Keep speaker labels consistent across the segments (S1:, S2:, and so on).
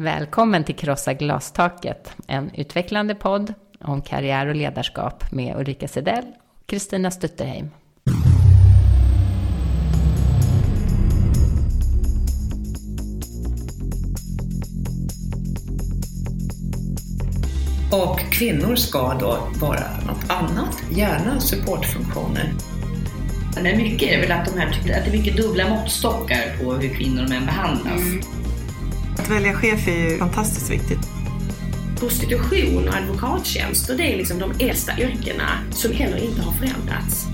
S1: Välkommen till Krossa glastaket, en utvecklande podd om karriär och ledarskap med Ulrika Sedell och Kristina Stutterheim.
S2: Och kvinnor ska då vara något annat, gärna supportfunktioner.
S3: Men mycket är väl att, de här, att det är mycket dubbla måttstockar på hur kvinnor och män behandlas. Mm.
S4: Att välja chef är ju fantastiskt viktigt.
S5: Prostitution och advokattjänster, det är liksom de äldsta yrkena som heller inte har förändrats.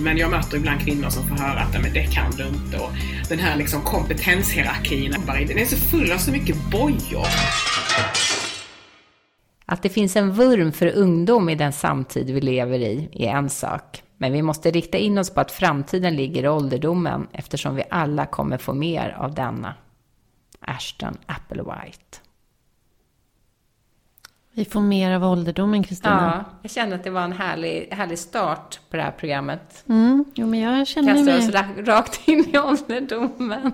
S6: Men jag möter ibland kvinnor som får höra att men det kan du inte och den här liksom kompetenshierarkin, den är så full av så mycket bojor.
S1: Att det finns en vurm för ungdom i den samtid vi lever i är en sak. Men vi måste rikta in oss på att framtiden ligger i ålderdomen eftersom vi alla kommer få mer av denna. Ashton Applewhite.
S7: Vi får mer av ålderdomen, Kristina.
S1: Ja, jag kände att det var en härlig, härlig start på det här programmet.
S7: Mm, jo, men jag känner
S1: Kasta
S7: mig...
S1: oss rakt in i ålderdomen.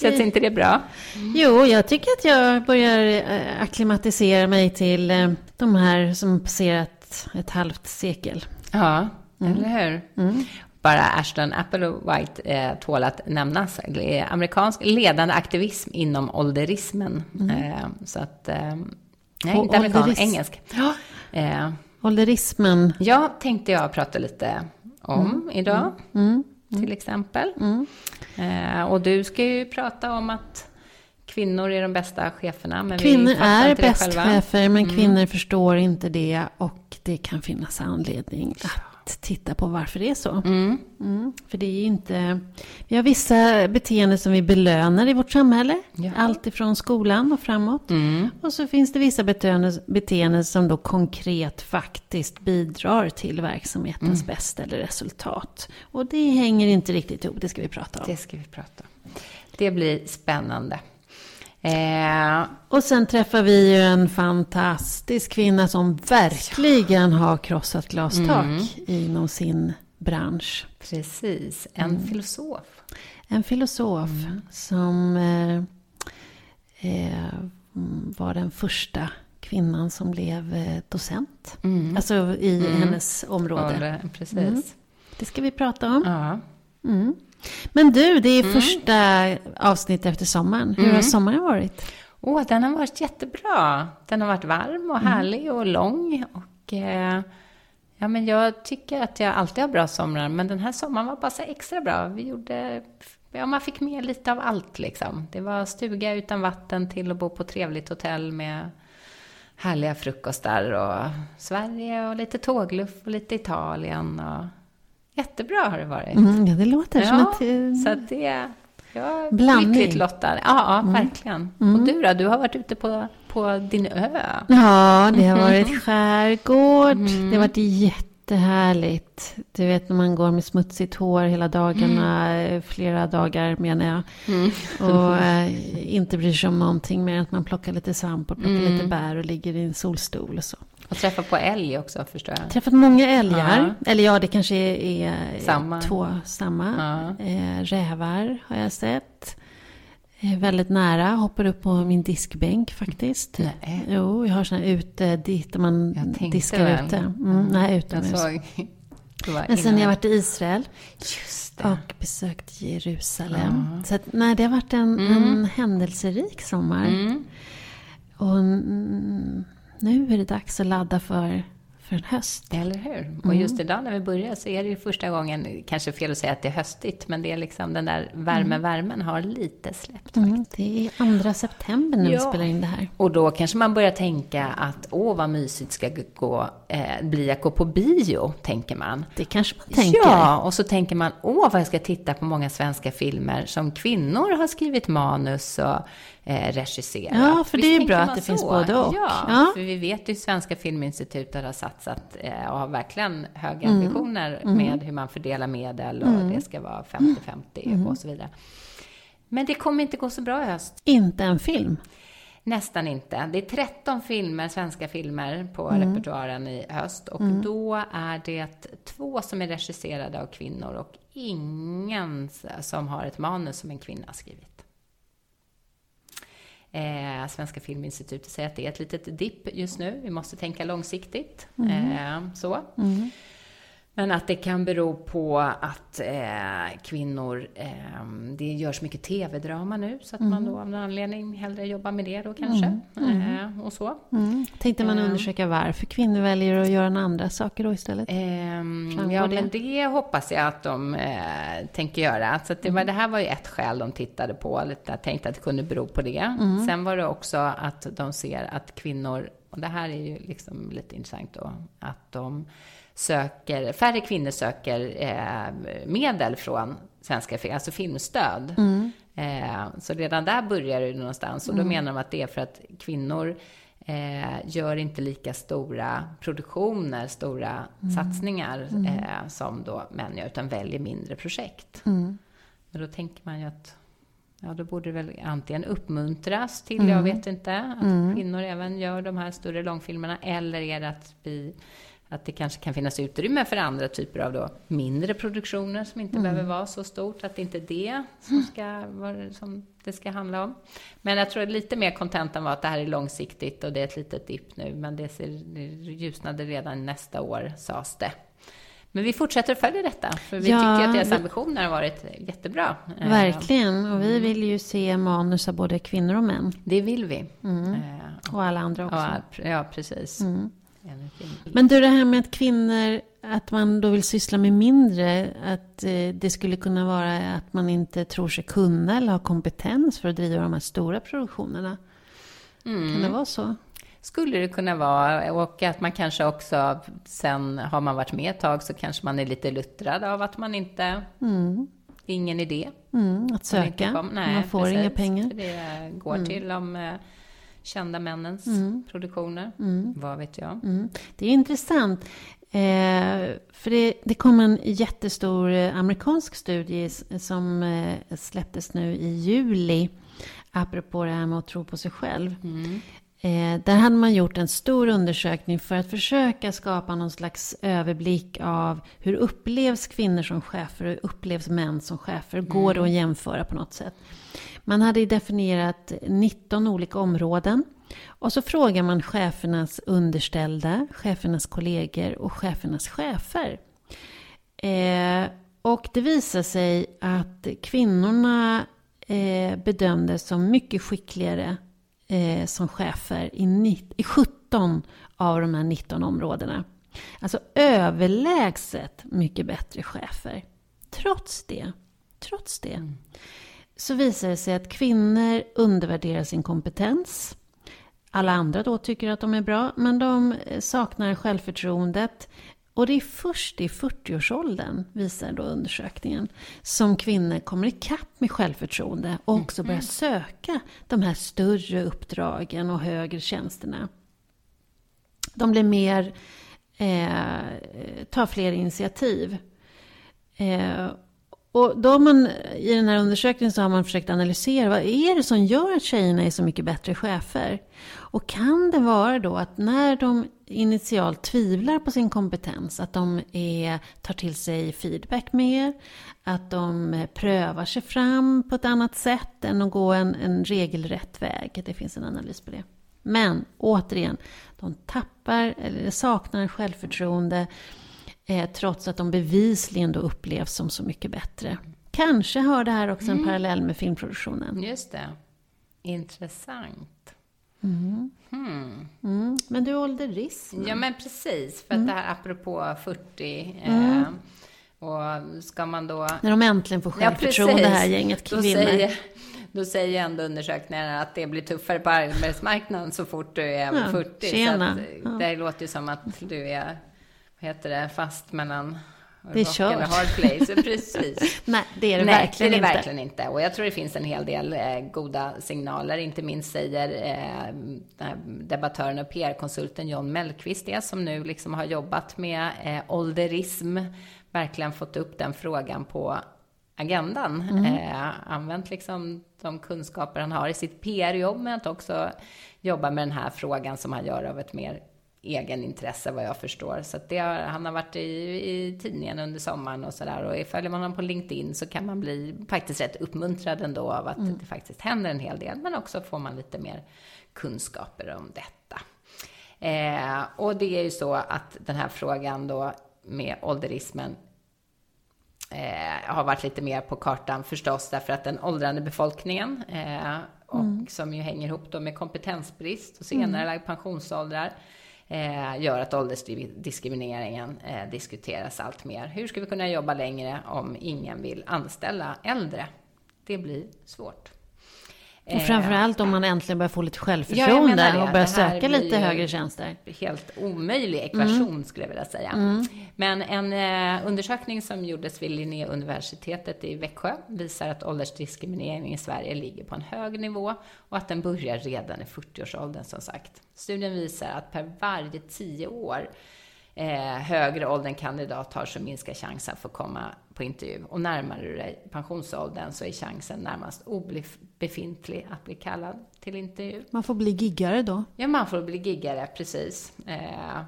S1: Känns inte det bra?
S7: Mm. Jo, jag tycker att jag börjar eh, akklimatisera mig till eh, de här som passerat ett halvt sekel.
S1: Ja, mm. eller hur? Mm. Bara Ashton Applewhite eh, tål att nämnas. Amerikansk ledande aktivism inom ålderismen. Mm. Eh, så att... Eh, Nej, inte amerikan, engelsk. Ja.
S7: Eh, Ålderismen.
S1: Ja, tänkte jag prata lite om mm. idag. Mm. mm. Till exempel. Mm. Eh, och du ska ju prata om att kvinnor är de bästa cheferna. Men
S7: kvinnor är bäst chefer, men mm. kvinnor förstår inte det. Och det kan finnas anledning att titta på varför det är så. Mm. Mm. För det är inte... Vi har vissa beteenden som vi belönar i vårt samhälle. Ja. Allt ifrån skolan och framåt. Mm. Och så finns det vissa beteenden, beteenden som då konkret faktiskt bidrar till verksamhetens mm. bästa eller resultat. Och det hänger inte riktigt ihop, det ska vi prata om.
S1: Det ska vi prata om. Det blir spännande.
S7: Eh, och sen träffar vi ju en fantastisk kvinna som verkligen har krossat glastak mm. inom sin bransch.
S1: Precis, en mm. filosof.
S7: En filosof mm. som eh, eh, var den första kvinnan som blev eh, docent. Mm. Alltså i mm. hennes område.
S1: Ja, precis. Mm.
S7: Det ska vi prata om. Ja. Men du, det är mm. första avsnittet efter sommaren. Hur mm. har sommaren varit?
S1: Åh, oh, den har varit jättebra. Den har varit varm och mm. härlig och lång. Och, eh, ja, men jag tycker att jag alltid har bra somrar, men den här sommaren var bara så extra bra. Vi gjorde, ja, man fick med lite av allt liksom. Det var stuga utan vatten till att bo på trevligt hotell med härliga frukostar och Sverige och lite tågluff och lite Italien. Och, Jättebra har det varit.
S7: Mm, ja, det låter ja, som ett...
S1: Uh, så att det... Ja, lyckligt lottad. Ja, mm. verkligen. Mm. Och du då? Du har varit ute på, på din ö.
S7: Ja, det har varit skärgård. Mm. Det har varit jättehärligt. Du vet när man går med smutsigt hår hela dagarna, mm. flera dagar menar jag. Mm. Och äh, inte bryr sig om någonting mer än att man plockar lite svamp och plockar lite bär och ligger i en solstol och så.
S1: Och träffat på älg också förstår jag.
S7: Träffat många älgar. Ja. Eller ja, det kanske är, är samma. två samma. Ja. Eh, rävar har jag sett. Eh, väldigt nära, hoppar upp på min diskbänk faktiskt. Nej. Jo, jag har sån här ute dit där man diskar väl. ute. Mm, mm. Nej, utomhus. Men sen har jag varit i Israel. Och besökt Jerusalem. Ja. Så att, nej, det har varit en, mm. en händelserik sommar. Mm. Och nu är det dags att ladda för, för en höst.
S1: Eller hur? Mm. Och just idag när vi börjar så är det ju första gången, kanske fel att säga att det är höstigt, men det är liksom den där värme-värmen mm. har lite släppt mm,
S7: Det är andra september när ja. vi spelar in det här.
S1: Och då kanske man börjar tänka att åh vad mysigt ska gå, eh, bli att gå på bio, tänker man.
S7: Det kanske man tänker.
S1: Ja, och så tänker man åh vad jag ska titta på många svenska filmer som kvinnor har skrivit manus och eh, regissera.
S7: Ja, för Visst det är bra att det så? finns både och.
S1: Ja, ja, för vi vet ju Svenska Filminstitutet har satsat eh, och har verkligen höga mm. ambitioner mm. med hur man fördelar medel och mm. det ska vara 50-50 mm. och så vidare. Men det kommer inte gå så bra i höst.
S7: Inte en film?
S1: Nästan inte. Det är 13 filmer, svenska filmer på mm. repertoaren i höst. Och mm. då är det två som är regisserade av kvinnor och ingen som har ett manus som en kvinna har skrivit. Eh, Svenska Filminstitutet säger att det är ett litet dipp just nu. Vi måste tänka långsiktigt. Mm. Eh, så. Mm. Men att det kan bero på att eh, kvinnor, eh, det görs mycket tv-drama nu, så att mm. man då av någon anledning hellre jobbar med det då kanske. Mm. Mm. Eh, och så.
S7: Mm. Tänkte man eh. undersöka varför kvinnor väljer att göra andra saker då istället?
S1: Ehm, ja, det? men det hoppas jag att de eh, tänker göra. Så det, var, mm. det här var ju ett skäl de tittade på, jag tänkte att det kunde bero på det. Mm. Sen var det också att de ser att kvinnor, och det här är ju liksom lite intressant då, att de söker, färre kvinnor söker eh, medel från Svenska Film, alltså filmstöd. Mm. Eh, så redan där börjar det någonstans. Och då mm. menar de att det är för att kvinnor eh, gör inte lika stora produktioner, stora mm. satsningar mm. Eh, som då män gör, utan väljer mindre projekt. Mm. Men då tänker man ju att Ja, då borde det väl antingen uppmuntras till, jag mm. vet inte, att kvinnor även gör de här större långfilmerna, eller är det att vi att det kanske kan finnas utrymme för andra typer av då mindre produktioner som inte mm. behöver vara så stort, att det inte är det som, ska, som det ska handla om. Men jag tror lite mer kontentan var att det här är långsiktigt och det är ett litet dipp nu, men det, ser, det ljusnade redan nästa år, sades det. Men vi fortsätter att följa detta, för vi ja, tycker att deras ambitioner har varit jättebra.
S7: Verkligen, och vi vill ju se manus av både kvinnor och män.
S1: Det vill vi.
S7: Mm. Och alla andra också.
S1: Ja, precis.
S7: Mm. Men du, det här med att kvinnor, att man då vill syssla med mindre, att eh, det skulle kunna vara att man inte tror sig kunna eller ha kompetens för att driva de här stora produktionerna. Mm. Kan det vara så?
S1: Skulle det kunna vara. Och att man kanske också, sen har man varit med ett tag, så kanske man är lite luttrad av att man inte... Mm. Ingen idé.
S7: Mm, att söka. Man, Nej, man får precis. inga pengar.
S1: Det går mm. till om eh, kända männens mm. produktioner. Mm. Vad vet jag? Mm.
S7: Det är intressant. Eh, för det, det kom en jättestor eh, amerikansk studie som eh, släpptes nu i juli. Apropå det här med att tro på sig själv. Mm. Eh, där hade man gjort en stor undersökning för att försöka skapa någon slags överblick av hur upplevs kvinnor som chefer och hur upplevs män som chefer. Går det att mm. jämföra på något sätt? Man hade definierat 19 olika områden. Och så frågar man chefernas underställda, chefernas kollegor och chefernas chefer. Eh, och det visar sig att kvinnorna eh, bedömdes som mycket skickligare eh, som chefer i, i 17 av de här 19 områdena. Alltså överlägset mycket bättre chefer. Trots det, trots det, mm så visar det sig att kvinnor undervärderar sin kompetens. Alla andra då tycker att de är bra, men de saknar självförtroendet. Och det är först i 40-årsåldern, visar då undersökningen, som kvinnor kommer ikapp med självförtroende och också börjar mm. söka de här större uppdragen och högre tjänsterna. De blir mer, eh, tar fler initiativ. Eh, och då man, i den här undersökningen så har man försökt analysera vad är det som gör att tjejerna är så mycket bättre chefer? Och kan det vara då att när de initialt tvivlar på sin kompetens, att de är, tar till sig feedback mer, att de prövar sig fram på ett annat sätt än att gå en, en regelrätt väg. Det finns en analys på det. Men återigen, de tappar eller saknar självförtroende Eh, trots att de bevisligen då upplevs som så mycket bättre. Kanske har det här också en mm. parallell med filmproduktionen.
S1: Just det. Intressant.
S7: Mm. Hmm. Mm. Men du, ålderism?
S1: Ja, men precis. För att mm. det här apropå 40. Eh, och ska man då...
S7: När de äntligen får självförtroende, ja, det här gänget kvinnor. Då säger,
S1: då säger ändå undersökningarna att det blir tuffare på arbetsmarknaden så fort du är ja, 40. Tjena. Så att, ja. det låter ju som att du är heter det, fast mellan
S7: det är kört.
S1: hard place. Precis.
S7: Nej, det är det Nej, verkligen
S1: det är
S7: det
S1: inte. verkligen inte. Och jag tror det finns en hel del eh, goda signaler. Inte minst säger eh, debattören och PR-konsulten John Mellqvist det, som nu liksom har jobbat med eh, ålderism. Verkligen fått upp den frågan på agendan. Mm. Eh, använt liksom de kunskaper han har i sitt PR-jobb, men att också jobba med den här frågan som han gör av ett mer egenintresse vad jag förstår. Så det har, han har varit i, i tidningen under sommaren och sådär. Och följer man honom på LinkedIn så kan man bli faktiskt rätt uppmuntrad ändå av att mm. det faktiskt händer en hel del. Men också får man lite mer kunskaper om detta. Eh, och det är ju så att den här frågan då med ålderismen eh, har varit lite mer på kartan förstås därför att den åldrande befolkningen eh, och mm. som ju hänger ihop då med kompetensbrist och senare mm. pensionsåldrar eh, gör att åldersdiskrimineringen eh, diskuteras allt mer. Hur ska vi kunna jobba längre om ingen vill anställa äldre? Det blir svårt.
S7: Och framförallt om man äntligen börjar få lite självförtroende ja, och börjar söka lite högre tjänster.
S1: Helt omöjlig ekvation mm. skulle jag vilja säga. Mm. Men en eh, undersökning som gjordes vid Linnéuniversitetet i Växjö visar att åldersdiskriminering i Sverige ligger på en hög nivå och att den börjar redan i 40-årsåldern som sagt. Studien visar att per varje tio år eh, högre ålder en kandidat har så minskar chansen för att komma på intervju. Och närmar du dig pensionsåldern så är chansen närmast obefintlig att bli kallad till intervju.
S7: Man får bli giggare då?
S1: Ja, man får bli giggare, precis. Eh,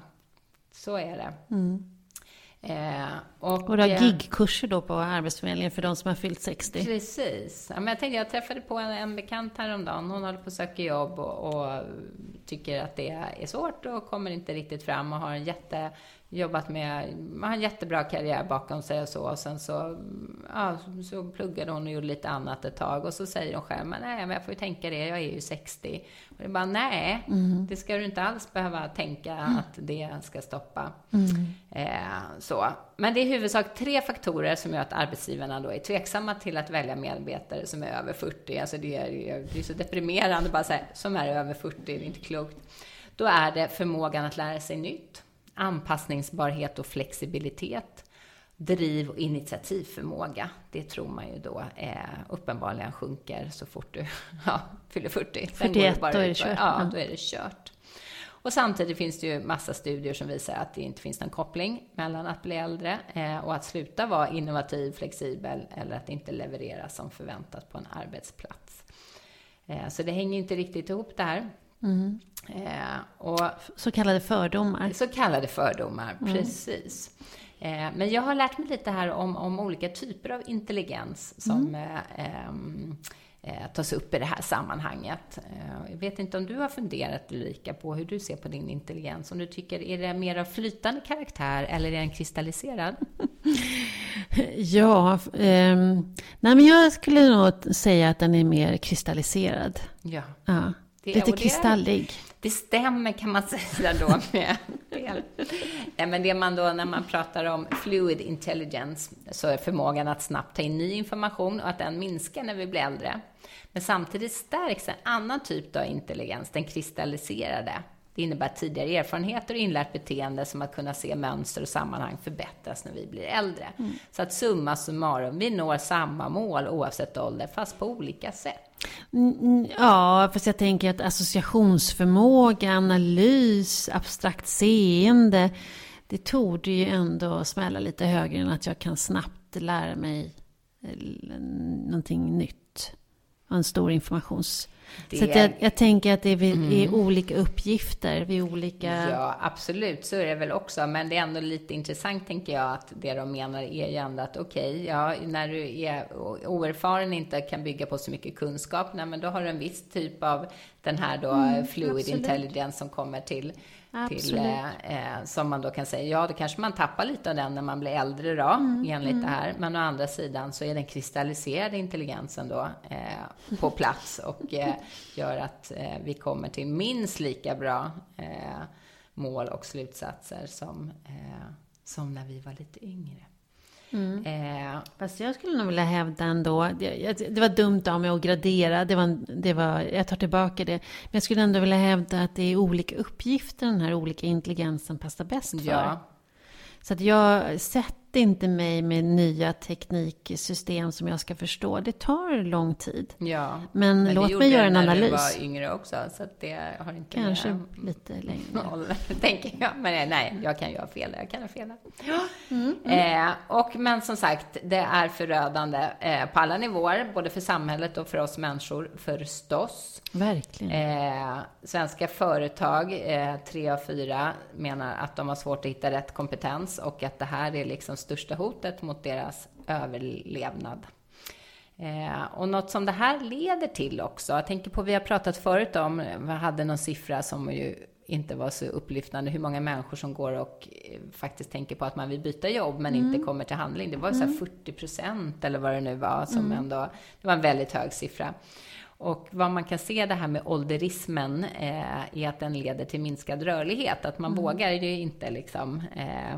S1: så är det. Mm.
S7: Eh, och, och du har eh, gigkurser då på Arbetsförmedlingen för de som har fyllt 60?
S1: Precis. Ja, men jag, tänkte, jag träffade på en, en bekant häromdagen. Hon håller på att söka jobb och, och tycker att det är svårt och kommer inte riktigt fram och har en jätte jobbat med, har en jättebra karriär bakom sig och så. Och sen så, ja, så pluggade hon och gjorde lite annat ett tag. Och så säger hon själv, men nej, men jag får ju tänka det, jag är ju 60. Och det bara, nej, mm. det ska du inte alls behöva tänka mm. att det ska stoppa. Mm. Eh, så. Men det är i huvudsak tre faktorer som gör att arbetsgivarna då är tveksamma till att välja medarbetare som är över 40. Alltså det är, det är så deprimerande bara säga, som är över 40, det är inte klokt. Då är det förmågan att lära sig nytt anpassningsbarhet och flexibilitet, driv och initiativförmåga. Det tror man ju då eh, uppenbarligen sjunker så fort du ja, fyller 40.
S7: 41, då är det kört.
S1: Ja, då är det kört. Och samtidigt finns det ju massa studier som visar att det inte finns någon koppling mellan att bli äldre eh, och att sluta vara innovativ, flexibel eller att inte leverera som förväntat på en arbetsplats. Eh, så det hänger inte riktigt ihop det här. Mm.
S7: Eh, och, så kallade fördomar.
S1: Så kallade fördomar, mm. precis. Eh, men jag har lärt mig lite här om, om olika typer av intelligens som mm. eh, ehm, eh, tas upp i det här sammanhanget. Eh, jag vet inte om du har funderat Ulrika på hur du ser på din intelligens. Om du tycker, är det mer av flytande karaktär eller är den kristalliserad?
S7: ja, eh, nej men jag skulle nog säga att den är mer kristalliserad.
S1: Ja.
S7: ja. Det, Lite kristallig.
S1: Det stämmer kan man säga då med Nej, men det man då, när man pratar om fluid intelligence, så är förmågan att snabbt ta in ny information och att den minskar när vi blir äldre. Men samtidigt stärks en annan typ av intelligens, den kristalliserade. Det innebär att tidigare erfarenheter och inlärt beteende som att kunna se mönster och sammanhang förbättras när vi blir äldre. Mm. Så att summa summarum, vi når samma mål oavsett ålder, fast på olika sätt.
S7: Ja, fast jag tänker att associationsförmåga, analys, abstrakt seende, det torde ju ändå smälla lite högre än att jag kan snabbt lära mig eh, någonting nytt. En stor informations det... Så jag, jag, tänker att det är, vid, mm. är olika uppgifter vid olika...
S1: Ja, absolut, så är det väl också. Men det är ändå lite intressant, tänker jag, att det de menar är ju ändå att okej, okay, ja, när du är oerfaren inte kan bygga på så mycket kunskap, nej, men då har du en viss typ av den här då mm, fluid absolut. intelligence som kommer till till, eh, eh, som man då kan säga, ja, då kanske man tappar lite av den när man blir äldre då, mm, enligt mm. det här. Men å andra sidan så är den kristalliserade intelligensen då eh, på plats och eh, gör att eh, vi kommer till minst lika bra eh, mål och slutsatser som, som när vi var lite yngre.
S7: Mm. Eh, Fast jag skulle nog vilja hävda ändå, det, det var dumt av mig att gradera, det var, det var, jag tar tillbaka det. Men jag skulle ändå vilja hävda att det är olika uppgifter den här olika intelligensen passar bäst för. Ja. Så att jag sett inte mig med nya tekniksystem som jag ska förstå. Det tar lång tid.
S1: Ja,
S7: men, men låt mig göra en analys. Det
S1: var yngre också, så det har inte
S7: Kanske med, lite längre.
S1: tänker jag. Men nej, jag kan ha fel Jag kan ha fel mm, mm. Eh, och, men som sagt, det är förödande eh, på alla nivåer, både för samhället och för oss människor förstås.
S7: Verkligen.
S1: Eh, svenska företag, eh, tre av fyra, menar att de har svårt att hitta rätt kompetens och att det här är liksom största hotet mot deras överlevnad. Eh, och något som det här leder till också, jag tänker på, vi har pratat förut om, vi hade någon siffra som ju inte var så upplyftande, hur många människor som går och eh, faktiskt tänker på att man vill byta jobb men mm. inte kommer till handling. Det var mm. så 40 procent eller vad det nu var som mm. ändå, det var en väldigt hög siffra. Och vad man kan se det här med ålderismen eh, är att den leder till minskad rörlighet. Att man mm. vågar ju inte liksom eh,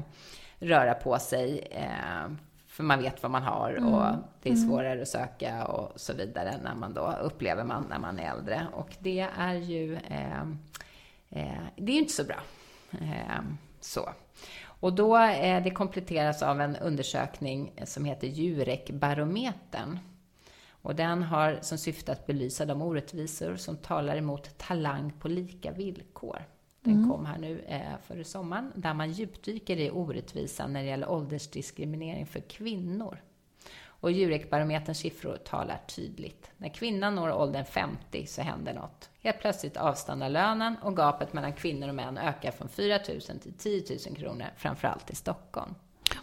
S1: röra på sig. Eh, för man vet vad man har och mm. det är mm. svårare att söka och så vidare när man då upplever man när man är äldre. Och det är ju, eh, eh, det är ju inte så bra. Eh, så. Och då, eh, det kompletteras av en undersökning som heter Jurek-barometern. Och den har som syfte att belysa de orättvisor som talar emot talang på lika villkor. Den mm. kom här nu eh, före sommaren, där man djupdyker i orättvisan när det gäller åldersdiskriminering för kvinnor. Och Jurekbarometerns siffror talar tydligt. När kvinnan når åldern 50 så händer något. Helt plötsligt avstannar lönen och gapet mellan kvinnor och män ökar från 4 000 till 10 000 kronor, framförallt i Stockholm.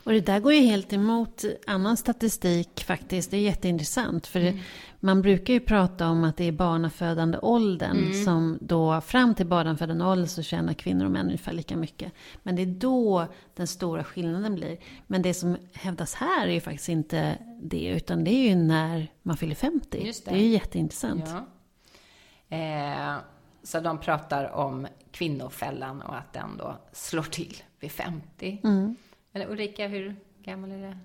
S7: Och det där går ju helt emot annan statistik faktiskt. Det är jätteintressant. För mm. man brukar ju prata om att det är barnafödande åldern mm. som då fram till barnafödande ålder så tjänar kvinnor och män ungefär lika mycket. Men det är då den stora skillnaden blir. Men det som hävdas här är ju faktiskt inte det, utan det är ju när man fyller 50. Just det. det är ju jätteintressant. Ja.
S1: Eh, så de pratar om kvinnofällan och att den då slår till vid 50. Mm. Men Ulrika, hur gammal är det?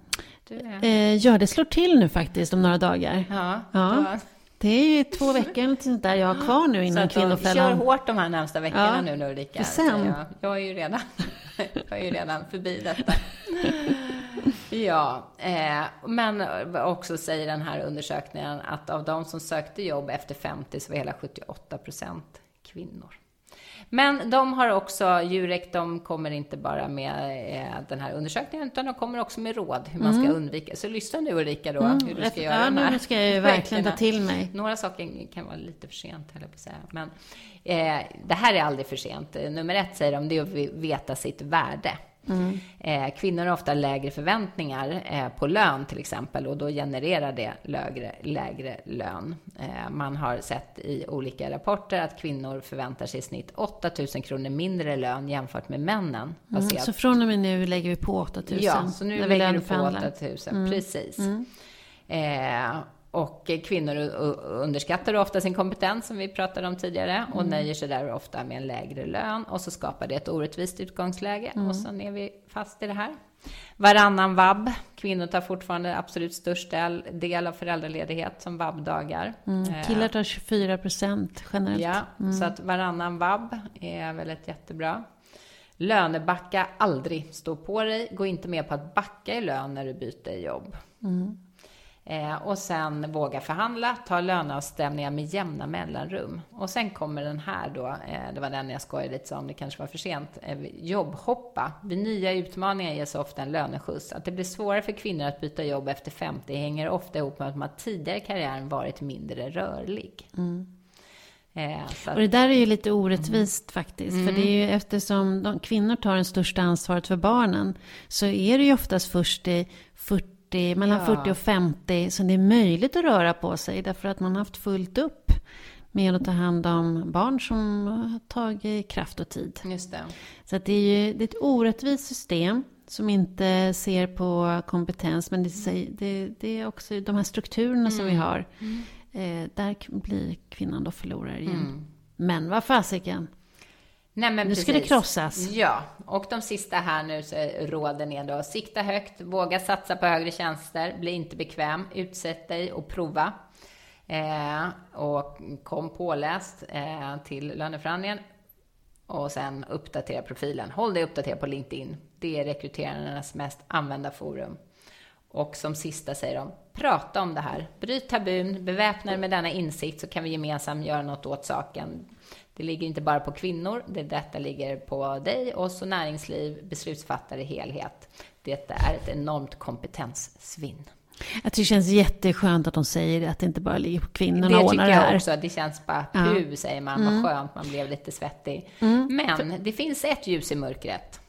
S7: du är? Eh, ja, det slår till nu faktiskt om några dagar.
S1: Ja, ja.
S7: Det är ju två veckor eller sånt där jag har kvar nu innan kvinnofällan.
S1: Kör hårt de här närmsta veckorna ja, nu Ulrika. För sen. Jag, jag, är ju redan, jag är ju redan förbi detta. Ja, eh, men också säger den här undersökningen att av de som sökte jobb efter 50 så var hela 78 procent kvinnor. Men de har också, Jurek, de kommer inte bara med eh, den här undersökningen, utan de kommer också med råd hur man ska mm. undvika. Så lyssna nu Ulrika då, mm. hur du ska göra. Ja,
S7: nu ska jag ju verkligen ta till mig.
S1: Några saker kan vara lite för sent, höll jag på att säga. Men eh, det här är aldrig för sent. Nummer ett säger de, det är att veta sitt värde. Mm. Eh, kvinnor har ofta lägre förväntningar eh, på lön till exempel och då genererar det lägre, lägre lön. Eh, man har sett i olika rapporter att kvinnor förväntar sig i snitt 8 000 kronor mindre lön jämfört med männen.
S7: Mm. Så från och med nu lägger vi på 8 000?
S1: Ja, så nu lägger du på 8 000, mm. precis. Mm. Och kvinnor underskattar ofta sin kompetens, som vi pratade om tidigare, och mm. nöjer sig där ofta med en lägre lön. Och så skapar det ett orättvist utgångsläge. Mm. Och så är vi fast i det här. Varannan vab. Kvinnor tar fortfarande absolut störst del av föräldraledighet som vab-dagar.
S7: Mm. Eh, Killar tar 24 procent generellt.
S1: Ja, mm. så att varannan vab är väl ett jättebra. Lönebacka aldrig. Stå på dig. Gå inte med på att backa i lön när du byter jobb. Mm. Eh, och sen våga förhandla, ta löneavstämningar med jämna mellanrum. Och sen kommer den här då, eh, det var den jag skojade lite om, det kanske var för sent, eh, jobbhoppa. Vid nya utmaningar ges ofta en löneskjuts. Att det blir svårare för kvinnor att byta jobb efter 50 hänger ofta ihop med att man tidigare i karriären varit mindre rörlig. Mm.
S7: Att... Och det där är ju lite orättvist mm. faktiskt. Mm. För det är ju eftersom de, kvinnor tar det största ansvaret för barnen så är det ju oftast först i 40 40, mellan ja. 40 och 50 så det är möjligt att röra på sig därför att man har haft fullt upp med att ta hand om barn som har tagit kraft och tid.
S1: Just det.
S7: Så det är ju det är ett orättvist system som inte ser på kompetens men det, det, det är också de här strukturerna mm. som vi mm. har. Mm. Eh, där blir kvinnan då förlorare igen. Mm. Men vad fasiken.
S1: Nej, men
S7: nu ska det krossas.
S1: Ja, och de sista här nu så råden är då sikta högt, våga satsa på högre tjänster, bli inte bekväm, utsätt dig och prova. Eh, och kom påläst eh, till löneförhandlingen. Och sen uppdatera profilen. Håll dig uppdaterad på LinkedIn. Det är rekryterarnas mest använda forum. Och som sista säger de, prata om det här. Bryt tabun, beväpna er med denna insikt så kan vi gemensamt göra något åt saken. Det ligger inte bara på kvinnor, det detta ligger på dig, oss och näringsliv, beslutsfattare i helhet. Detta är ett enormt kompetenssvinn.
S7: Jag tycker det känns jätteskönt att de säger det, att det inte bara ligger på kvinnorna
S1: Det tycker jag också. Det känns bara pu, ja. säger man. Mm. Vad skönt, man blev lite svettig. Mm. Men det finns ett ljus i mörkret.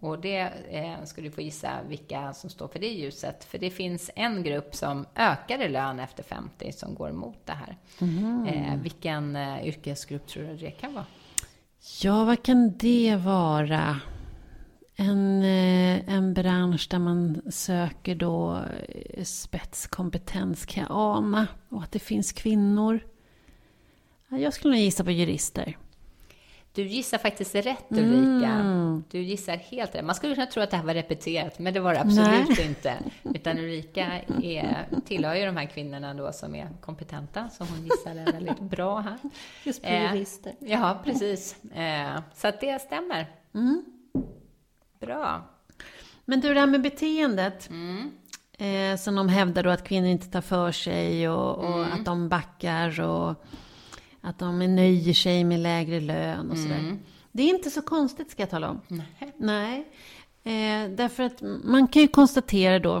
S1: Och det eh, ska du få gissa vilka som står för det ljuset. För det finns en grupp som ökar i lön efter 50 som går emot det här. Mm. Eh, vilken eh, yrkesgrupp tror du det kan vara?
S7: Ja, vad kan det vara? En, eh, en bransch där man söker då eh, spetskompetens kan jag ana. Och att det finns kvinnor. Jag skulle nog gissa på jurister.
S1: Du gissar faktiskt rätt Ulrika. Mm. Du gissar helt rätt. Man skulle kunna tro att det här var repeterat, men det var det absolut Nej. inte. Utan Ulrika är, tillhör ju de här kvinnorna då som är kompetenta, så hon gissade väldigt bra här.
S7: Just på eh, jurister.
S1: Ja, precis. Eh, så att det stämmer. Mm. Bra.
S7: Men du, det här med beteendet. Mm. Eh, som de hävdar då att kvinnor inte tar för sig och, och mm. att de backar och att de nöjer sig med lägre lön och sådär. Mm. Det är inte så konstigt ska jag tala om. Nej. Nej. Eh, därför att man kan ju konstatera då,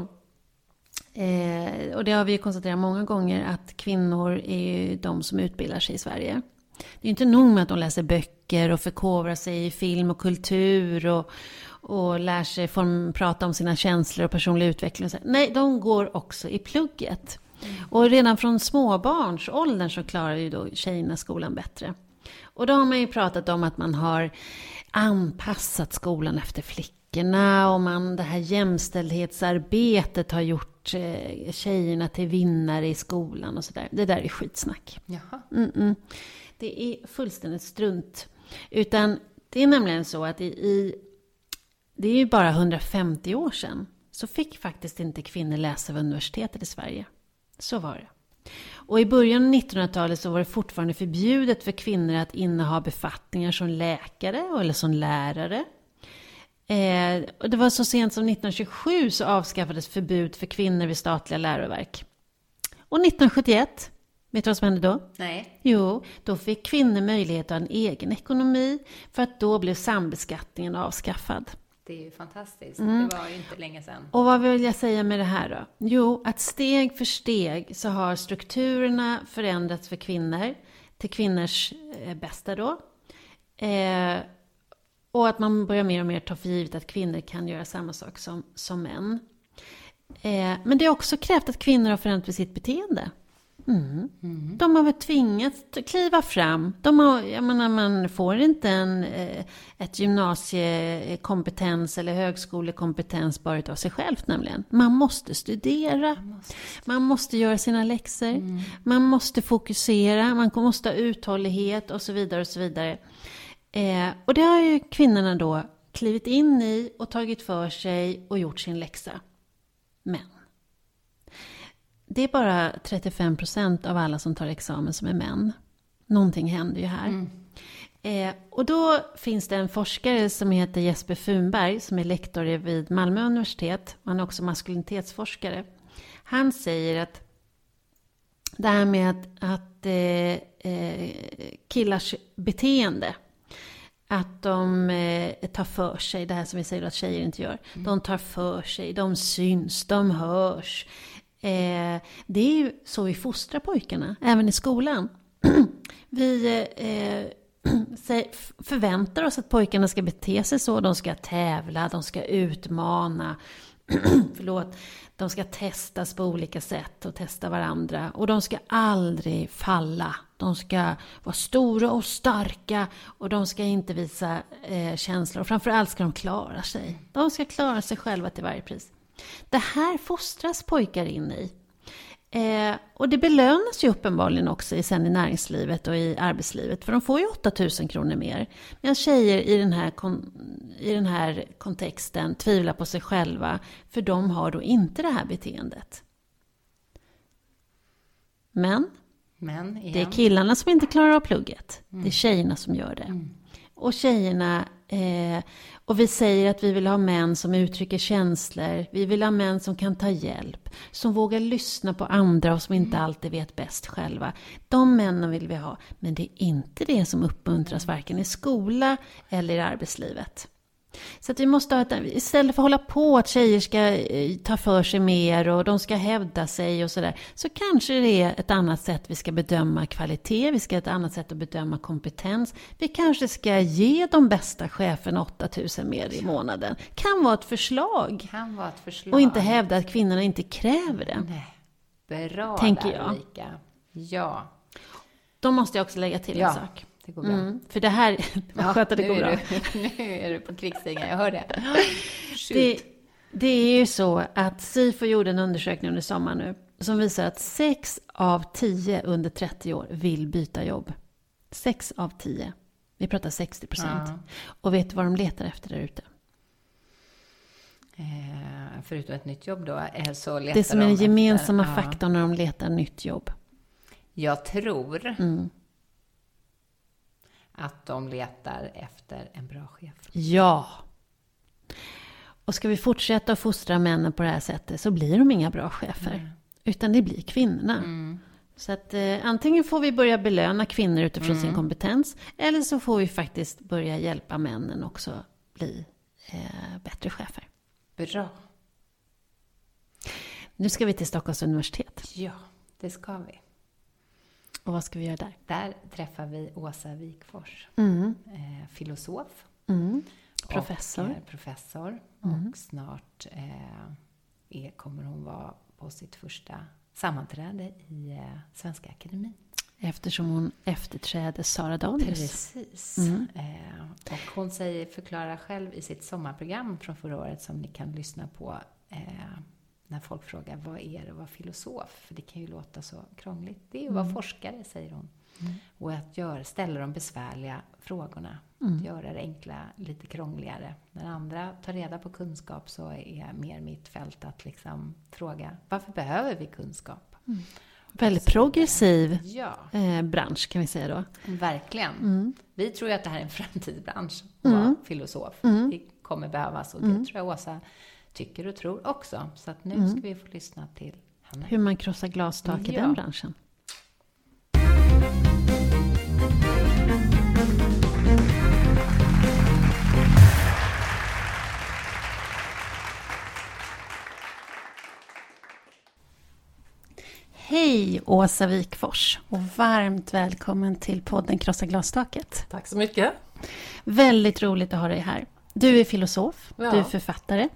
S7: eh, och det har vi ju konstaterat många gånger, att kvinnor är de som utbildar sig i Sverige. Det är inte nog med att de läser böcker och förkovrar sig i film och kultur och, och lär sig form, prata om sina känslor och personlig utveckling. Och. Nej, de går också i plugget. Mm. Och redan från småbarnsåldern så klarar ju då tjejerna skolan bättre. Och då har man ju pratat om att man har anpassat skolan efter flickorna och man, det här jämställdhetsarbetet har gjort eh, tjejerna till vinnare i skolan och sådär. Det där är skitsnack. Mm -mm. Det är fullständigt strunt. Utan det är nämligen så att i, i det är ju bara 150 år sedan så fick faktiskt inte kvinnor läsa vid universitetet i Sverige. Så var det. Och i början av 1900-talet så var det fortfarande förbjudet för kvinnor att inneha befattningar som läkare eller som lärare. Eh, och det var så sent som 1927 så avskaffades förbud för kvinnor vid statliga läroverk. Och 1971, vet du vad som hände då?
S1: Nej.
S7: Jo, då fick kvinnor möjlighet att ha en egen ekonomi för att då blev sambeskattningen avskaffad.
S1: Det är ju fantastiskt. Mm. Det var ju inte länge sedan.
S7: Och vad vill jag säga med det här då? Jo, att steg för steg så har strukturerna förändrats för kvinnor till kvinnors eh, bästa då. Eh, och att man börjar mer och mer ta för givet att kvinnor kan göra samma sak som, som män. Eh, men det har också krävt att kvinnor har förändrat sitt beteende. Mm. Mm. De har väl tvingats kliva fram. De har, jag menar, man får inte en, eh, ett gymnasiekompetens eller högskolekompetens bara av sig själv nämligen. Man måste studera, man måste, man måste göra sina läxor, mm. man måste fokusera, man måste ha uthållighet och så vidare. Och så vidare. Eh, och det har ju kvinnorna då klivit in i och tagit för sig och gjort sin läxa. Men det är bara 35 procent av alla som tar examen som är män. Någonting händer ju här. Mm. Eh, och då finns det en forskare som heter Jesper Funberg som är lektor vid Malmö universitet. Han är också maskulinitetsforskare. Han säger att det här med att, att eh, eh, killars beteende att de eh, tar för sig, det här som vi säger att tjejer inte gör. Mm. De tar för sig, de syns, de hörs. Eh, det är ju så vi fostrar pojkarna, även i skolan. vi eh, förväntar oss att pojkarna ska bete sig så. De ska tävla, de ska utmana. Förlåt. De ska testas på olika sätt och testa varandra. Och de ska aldrig falla. De ska vara stora och starka och de ska inte visa eh, känslor. Och framförallt ska de klara sig. De ska klara sig själva till varje pris. Det här fostras pojkar in i. Eh, och det belönas ju uppenbarligen också sen i näringslivet och i arbetslivet, för de får ju 8000 kronor mer. Medan tjejer i den, här i den här kontexten tvivlar på sig själva, för de har då inte det här beteendet. Men,
S1: Men
S7: det är killarna som inte klarar av plugget. Mm. Det är tjejerna som gör det. Mm. och tjejerna eh, och vi säger att vi vill ha män som uttrycker känslor. Vi vill ha män som kan ta hjälp. Som vågar lyssna på andra och som inte mm. alltid vet bäst själva. De männen vill vi ha. Men det är inte det som uppmuntras varken i skola eller i arbetslivet. Så att vi måste ha ett, istället för att hålla på att tjejer ska eh, ta för sig mer och de ska hävda sig och sådär. Så kanske det är ett annat sätt vi ska bedöma kvalitet, vi ska ha ett annat sätt att bedöma kompetens. Vi kanske ska ge de bästa cheferna 8000 mer i månaden. Kan vara ett förslag.
S1: Kan vara ett förslag.
S7: Och inte hävda att kvinnorna inte kräver det.
S1: Nej. Bra Tänker där, jag. Ulrika. Ja.
S7: Då måste jag också lägga till
S1: ja.
S7: en sak.
S1: Det går bra. Mm,
S7: för det här, ja, skönt att det går bra.
S1: Du, nu är du på krigsstigen, jag hör det.
S7: det. Det är ju så att Sifo gjorde en undersökning under sommaren nu som visar att 6 av 10 under 30 år vill byta jobb. 6 av 10. Vi pratar 60 procent. Ja. Och vet du vad de letar efter där ute?
S1: Eh, förutom ett nytt jobb då, eh, så letar
S7: Det som är den gemensamma
S1: efter,
S7: faktorn när de letar nytt jobb.
S1: Jag tror mm att de letar efter en bra chef.
S7: Ja. Och ska vi fortsätta att fostra männen på det här sättet så blir de inga bra chefer. Mm. Utan det blir kvinnorna. Mm. Så att eh, antingen får vi börja belöna kvinnor utifrån mm. sin kompetens. Eller så får vi faktiskt börja hjälpa männen också bli eh, bättre chefer.
S1: Bra.
S7: Nu ska vi till Stockholms universitet.
S1: Ja, det ska vi.
S7: Och vad ska vi göra där?
S1: Där träffar vi Åsa Wikfors,
S7: mm.
S1: eh, filosof.
S7: Mm. Professor.
S1: Och, eh, professor. Mm. Och snart eh, kommer hon vara på sitt första sammanträde i eh, Svenska Akademin.
S7: Eftersom hon efterträder Sara Danius.
S1: Precis. Mm. Eh, och hon säger, förklarar själv i sitt sommarprogram från förra året som ni kan lyssna på eh, när folk frågar vad är det att vara filosof? För det kan ju låta så krångligt. Det är ju att vara mm. forskare, säger hon. Mm. Och att göra, ställa de besvärliga frågorna. Mm. Att göra det enkla lite krångligare. När andra tar reda på kunskap så är mer mitt fält att liksom fråga varför behöver vi kunskap?
S7: Mm. Väldigt progressiv ja. eh, bransch kan vi säga då.
S1: Verkligen.
S7: Mm.
S1: Vi tror ju att det här är en framtidsbransch, att vara filosof. Det kommer behövas och det tror jag Åsa tycker och tror också. Så att nu mm. ska vi få lyssna till henne.
S7: Hur man krossar glastak ja. i den branschen. Hej Åsa Wikfors och varmt välkommen till podden Krossa glastaket.
S8: Tack så mycket.
S7: Väldigt roligt att ha dig här. Du är filosof, ja. du är författare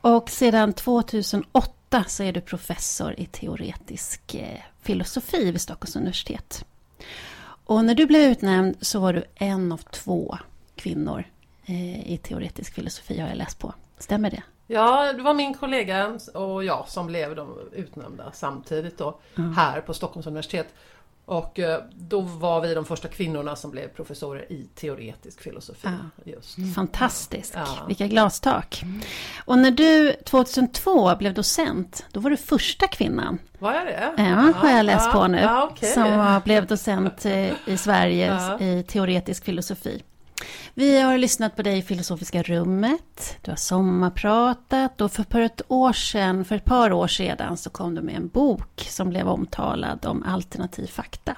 S7: och sedan 2008 så är du professor i teoretisk eh, filosofi vid Stockholms universitet. Och när du blev utnämnd så var du en av två kvinnor eh, i teoretisk filosofi har jag läst på. Stämmer det?
S8: Ja, det var min kollega och jag som blev de utnämnda samtidigt då mm. här på Stockholms universitet. Och eh, då var vi de första kvinnorna som blev professorer i teoretisk filosofi.
S7: Ja. Just. Mm. Fantastiskt, ja. vilka glastak. Mm. Och när du 2002 blev docent, då var du första kvinnan.
S8: Var jag det?
S7: Ja, har jag läst ja. på nu. Okay. Som blev docent eh, i Sverige i teoretisk filosofi. Vi har lyssnat på dig i Filosofiska rummet, du har sommarpratat och för ett år sedan, för ett par år sedan så kom du med en bok som blev omtalad om alternativ fakta.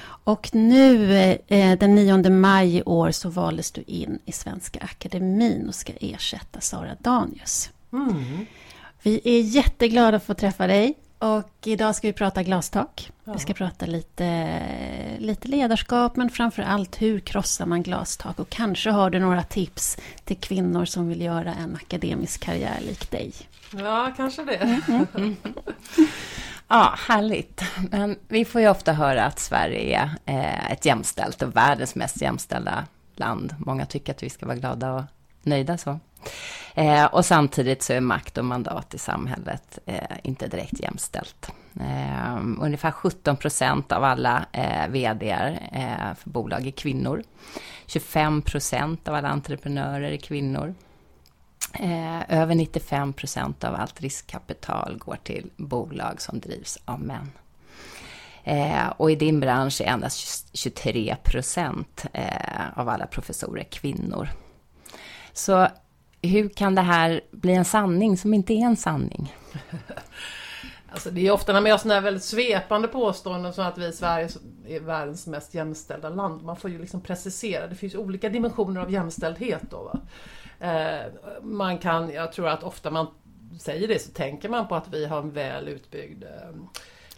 S7: Och nu eh, den 9 maj i år så valdes du in i Svenska Akademin och ska ersätta Sara Danius.
S8: Mm.
S7: Vi är jätteglada att få träffa dig och idag ska vi prata glastak. Ja. Vi ska prata lite, lite ledarskap, men framför allt hur krossar man glastak? Och kanske har du några tips till kvinnor som vill göra en akademisk karriär lik dig.
S8: Ja, kanske det. Mm, mm.
S1: ja, härligt. Men vi får ju ofta höra att Sverige är ett jämställt och världens mest jämställda land. Många tycker att vi ska vara glada och nöjda så. Eh, och samtidigt så är makt och mandat i samhället eh, inte direkt jämställt. Eh, ungefär 17 procent av alla eh, vd eh, för bolag är kvinnor. 25 procent av alla entreprenörer är kvinnor. Eh, över 95 procent av allt riskkapital går till bolag som drivs av män. Eh, och i din bransch är endast 23 procent eh, av alla professorer kvinnor. Så hur kan det här bli en sanning som inte är en sanning?
S8: Alltså det är ofta när man gör sådana här väldigt svepande påståenden som att vi i Sverige är världens mest jämställda land. Man får ju liksom precisera, det finns olika dimensioner av jämställdhet då. Va? Eh, man kan, jag tror att ofta man säger det så tänker man på att vi har en väl utbyggd eh,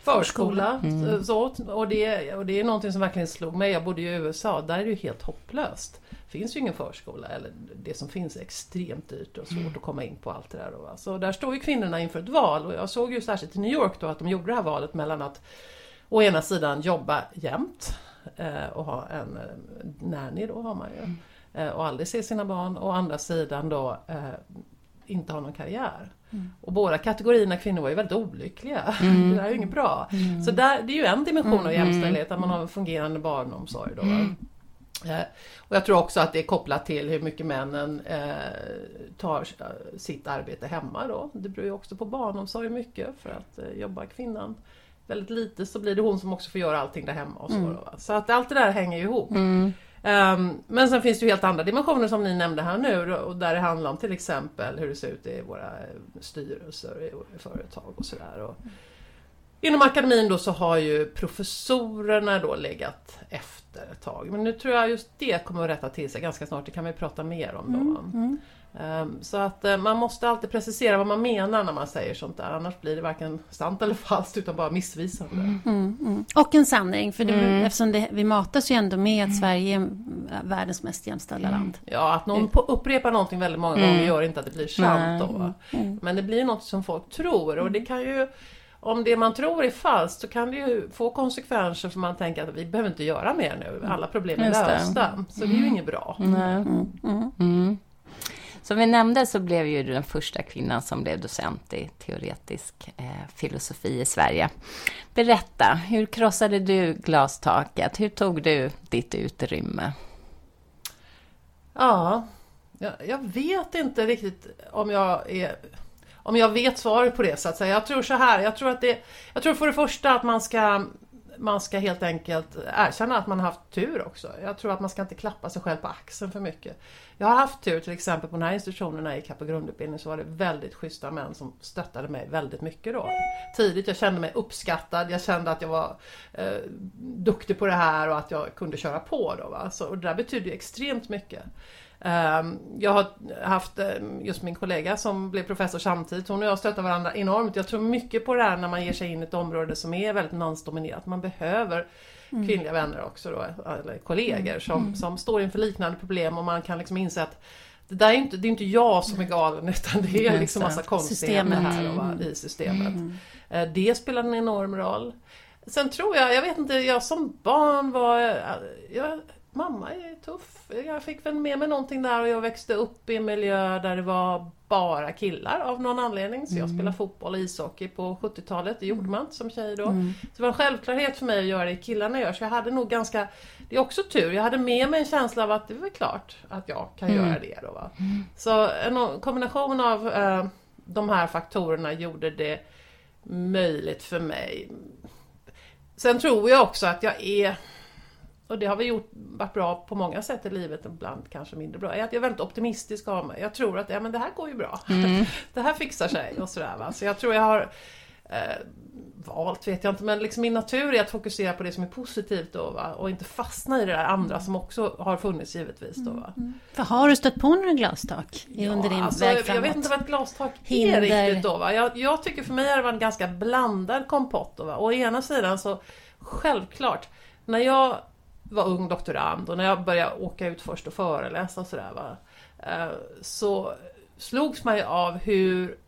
S8: förskola. Mm. Så, och, det, och det är någonting som verkligen slog mig. Jag bodde i USA, där är det ju helt hopplöst. Det finns ju ingen förskola, eller det som finns är extremt dyrt och svårt mm. att komma in på allt det där. Då. Så där står ju kvinnorna inför ett val och jag såg ju särskilt i New York då att de gjorde det här valet mellan att å ena sidan jobba jämt eh, och ha en eh, nanny då har man ju. Mm. Eh, och aldrig se sina barn. Och å andra sidan då eh, inte ha någon karriär. Mm. Och båda kategorierna kvinnor var ju väldigt olyckliga. Mm. Det där är ju inget bra. Mm. Så där, det är ju en dimension av mm. jämställdhet, att man har en fungerande barnomsorg. Då. Mm. Eh, och jag tror också att det är kopplat till hur mycket männen eh, tar sitt arbete hemma då. Det beror ju också på barnomsorg mycket för att eh, jobbar kvinnan väldigt lite så blir det hon som också får göra allting där hemma och så. Mm. Så att allt det där hänger ihop. Um, men sen finns det ju helt andra dimensioner som ni nämnde här nu och där det handlar om till exempel hur det ser ut i våra eh, styrelser i företag och sådär. Inom akademin då så har ju professorerna då legat efter ett tag. Men nu tror jag just det kommer att rätta till sig ganska snart, det kan vi prata mer om då. Mm, mm. Ehm, så att eh, man måste alltid precisera vad man menar när man säger sånt där, annars blir det varken sant eller falskt utan bara missvisande. Mm,
S7: mm, mm. Och en sanning, för det, mm. eftersom det, vi matas ju ändå med att mm. Sverige är världens mest jämställda mm. land.
S8: Ja, att någon på, upprepar någonting väldigt många gånger gör inte att det blir sant då. Men det blir något som folk tror och det kan ju om det man tror är falskt så kan det ju få konsekvenser för man tänker att vi behöver inte göra mer nu, alla problem är lösta. Så det är ju inget bra.
S1: Som vi nämnde så blev ju du den första kvinnan som blev docent i teoretisk eh, filosofi i Sverige. Berätta, hur krossade du glastaket? Hur tog du ditt utrymme?
S8: Ja, jag, jag vet inte riktigt om jag är om jag vet svaret på det så att säga. Jag tror så här, jag tror att det, jag tror för det första att man ska man ska helt enkelt erkänna att man har haft tur också. Jag tror att man ska inte klappa sig själv på axeln för mycket. Jag har haft tur till exempel på den här institutionen när jag gick här på grundutbildning så var det väldigt schyssta män som stöttade mig väldigt mycket då. Tidigt, jag kände mig uppskattad, jag kände att jag var eh, duktig på det här och att jag kunde köra på då. Va? Så, och det där betyder extremt mycket. Ehm, jag har haft eh, just min kollega som blev professor samtidigt, hon och jag stöttar varandra enormt. Jag tror mycket på det här när man ger sig in i ett område som är väldigt mansdominerat. Man behöver mm. kvinnliga vänner också då, eller kollegor mm. som, mm. som står inför liknande problem och man kan liksom inse att det där är inte, det är inte jag som är galen utan det är liksom massa konstigheter här och, i systemet. Mm. Eh, det spelar en enorm roll. Sen tror jag, jag vet inte, jag som barn var... Jag, mamma är tuff. Jag fick väl med mig någonting där och jag växte upp i en miljö där det var bara killar av någon anledning. Så jag mm. spelade fotboll och ishockey på 70-talet. Det gjorde man inte som tjej då. Mm. Så det var en självklarhet för mig att göra det killarna gör. Så jag hade nog ganska, det är också tur, jag hade med mig en känsla av att det var klart att jag kan mm. göra det då. Va? Mm. Så en kombination av eh, de här faktorerna gjorde det möjligt för mig. Sen tror jag också att jag är och det har vi gjort, varit bra på många sätt i livet, ibland kanske mindre bra, jag är väldigt optimistisk av mig. Jag tror att ja, men det här går ju bra. Mm. det här fixar sig och sådär. Va? Så jag tror jag har eh, valt, vet jag inte, men liksom min natur är att fokusera på det som är positivt då, va? och inte fastna i det där andra mm. som också har funnits givetvis. Då, va? Mm.
S7: För har du stött på några glastak ja, under din alltså, väg framåt?
S8: Jag vet inte vad ett glastak Hinder. är riktigt då. Va? Jag, jag tycker för mig är det en ganska blandad kompott. Då, va? Å ena sidan så självklart, när jag var ung doktorand och när jag började åka ut först och föreläsa och sådär va, eh, så slogs man ju av hur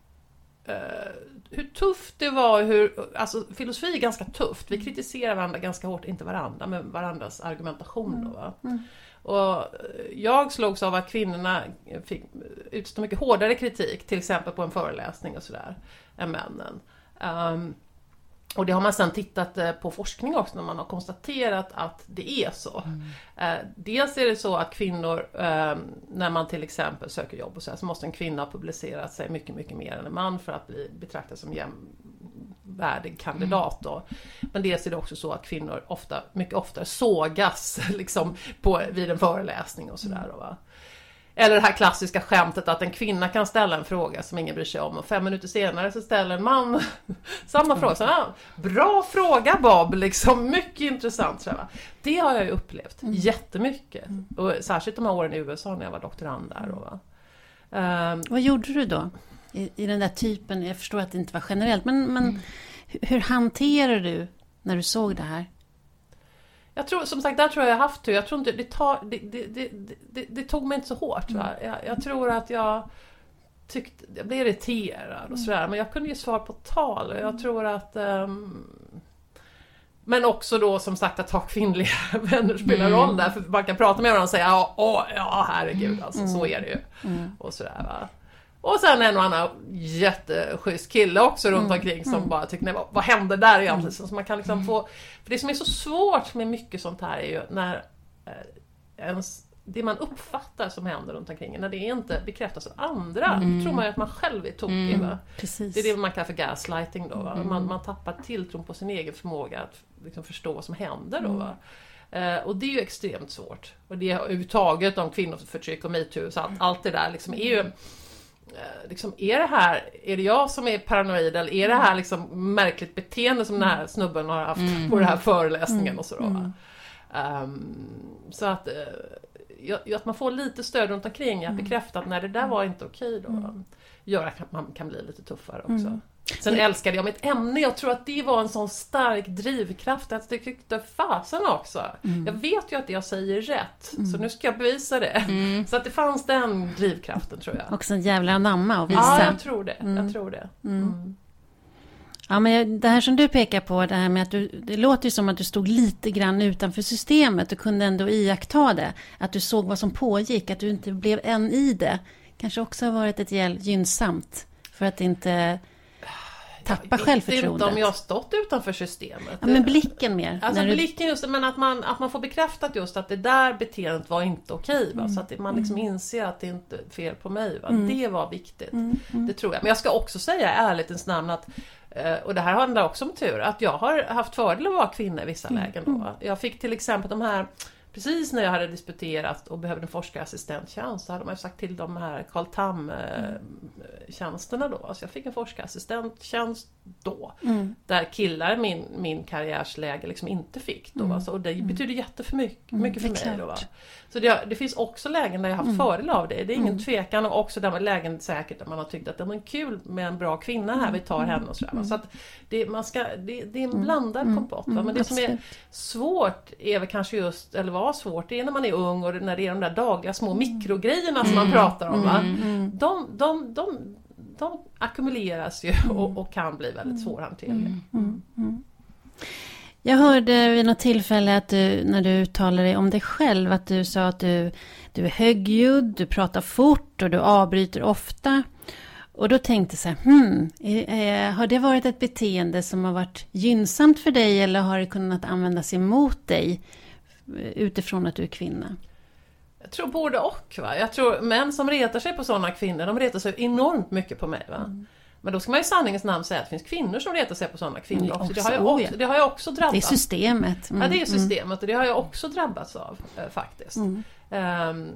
S8: eh, hur tufft det var, hur, alltså filosofi är ganska tufft. Vi kritiserar varandra ganska hårt, inte varandra, men varandras argumentation. Då, va? Mm. mm. Och jag slogs av att kvinnorna fick utstå mycket hårdare kritik, till exempel på en föreläsning och sådär, än männen. Um, och det har man sedan tittat eh, på forskning också när man har konstaterat att det är så. Mm. Eh, dels är det så att kvinnor, eh, när man till exempel söker jobb och så, här, så måste en kvinna ha publicerat sig mycket, mycket mer än en man för att bli betraktad som jäm, värdig kandidat då. Men dels är det också så att kvinnor ofta, mycket oftare sågas liksom på, vid en föreläsning och sådär. Va? Eller det här klassiska skämtet att en kvinna kan ställa en fråga som ingen bryr sig om och fem minuter senare så ställer en man samma fråga. Så, ah, bra fråga Bob, liksom, mycket intressant. Så det har jag ju upplevt mm. jättemycket. Mm. Och särskilt de här åren i USA när jag var doktorand där. Och,
S7: um, Vad gjorde du då? I, I, den där typen, jag förstår att det inte var generellt, men, men mm. hur hanterar du när du såg det här?
S8: Jag tror, som sagt, där tror jag jag haft tur. Jag tror inte, det, tar, det, det, det, det tog mig inte så hårt. Mm. Jag, jag, tror att jag tyckte, jag blev irriterad och mm. sådär. Men jag kunde ge svar på tal. Jag mm. tror att um, men också då som sagt att ha kvinnliga vänner spelar mm. roll där. För man kan prata med varandra och säga ja, åh, ja herregud alltså, så är det ju. Mm. Och sådär va. Och sen en och annan jätteschysst kille också runt mm. omkring som mm. bara tycker, nej vad, vad hände där egentligen? Mm. Så man kan liksom mm. få, för det som är så svårt med mycket sånt här är ju när eh, ens, det man uppfattar som händer runt omkring när det inte bekräftas av andra, mm. då tror man ju att man själv är tokig. Mm. Det är det man kallar för gaslighting då. Mm. Man, man tappar tilltron på sin egen förmåga att liksom förstå vad som händer då. Va? Eh, och det är ju extremt svårt. Och det är överhuvudtaget om kvinnoförtryck och metoo, så allt, allt det där liksom är ju liksom, är det här, är det jag som är paranoid eller är det här liksom märkligt beteende som den här snubben har haft mm. på den här föreläsningen och så då, mm. um, Så att, uh, att man får lite stöd runt omkring, att mm. bekräfta att nej det där var inte okej då. Mm. Gör att man kan bli lite tuffare också. Mm. Sen älskade jag mitt ämne. Jag tror att det var en sån stark drivkraft att jag tyckte fasen också. Mm. Jag vet ju att det jag säger är rätt, mm. så nu ska jag bevisa det. Mm. Så att det fanns den drivkraften tror jag.
S7: Också en jävla anamma och visa.
S8: Ja, jag tror det. Jag mm. tror det. Mm. Mm.
S7: Ja, men det här som du pekar på, det här med att du, det låter ju som att du stod lite grann utanför systemet. Du kunde ändå iaktta det. Att du såg vad som pågick, att du inte blev en i det. Kanske också har varit ett gynnsamt. För att inte tappa självförtroendet.
S8: Inte om jag har stått utanför systemet.
S7: Ja, men blicken mer.
S8: Alltså blicken just, men att man, att man får bekräftat just att det där beteendet var inte okej. Mm. Så att man liksom mm. inser att det inte är fel på mig. Va? Mm. Det var viktigt. Mm. mm. Det tror jag. Men jag ska också säga i ärlighetens namn att eh, och det här handlar också om tur, att jag har haft fördel att vara kvinna i vissa mm. lägen. Då. Jag fick till exempel de här Precis när jag hade disputerat och behövde en forskarassistenttjänst så hade man sagt till de här Carl Tam-tjänsterna då. Så jag fick en forskarassistenttjänst då. Mm. Där killar min, min karriärsläge liksom inte fick då. Mm. Alltså, och det betyder jättemycket mm, mycket för mig. Då, va? Så det, det, finns också lägen där jag haft mm. fördel av det. Det är ingen mm. tvekan. Och också där lägen säkert där man har tyckt att det är kul med en bra kvinna här, vi tar henne och sådär. Så att det, man ska, det, det är en blandad kompott. Va? Men det som är svårt är väl kanske just, eller var svårt, det är när man är ung och när det är de där dagliga små mikrogrejerna som man pratar om. Va? De, de, de, de ackumuleras ju och, och kan bli väldigt svårhanterliga.
S7: Jag hörde vid något tillfälle att du, när du uttalade dig om dig själv, att du sa att du, du är högljudd, du pratar fort och du avbryter ofta. Och då tänkte jag så här, hmm, har det varit ett beteende som har varit gynnsamt för dig eller har det kunnat användas emot dig utifrån att du är kvinna?
S8: Jag tror både och. Va? Jag tror män som retar sig på sådana kvinnor, de retar sig enormt mycket på mig. Va? Mm. Men då ska man i sanningens namn säga att det finns kvinnor som retar sig på sådana kvinnor mm, också. Det har, jag också, det har jag också drabbats
S7: Det är systemet.
S8: Mm, ja, det är mm. systemet och det har jag också drabbats av eh, faktiskt. Mm. Um,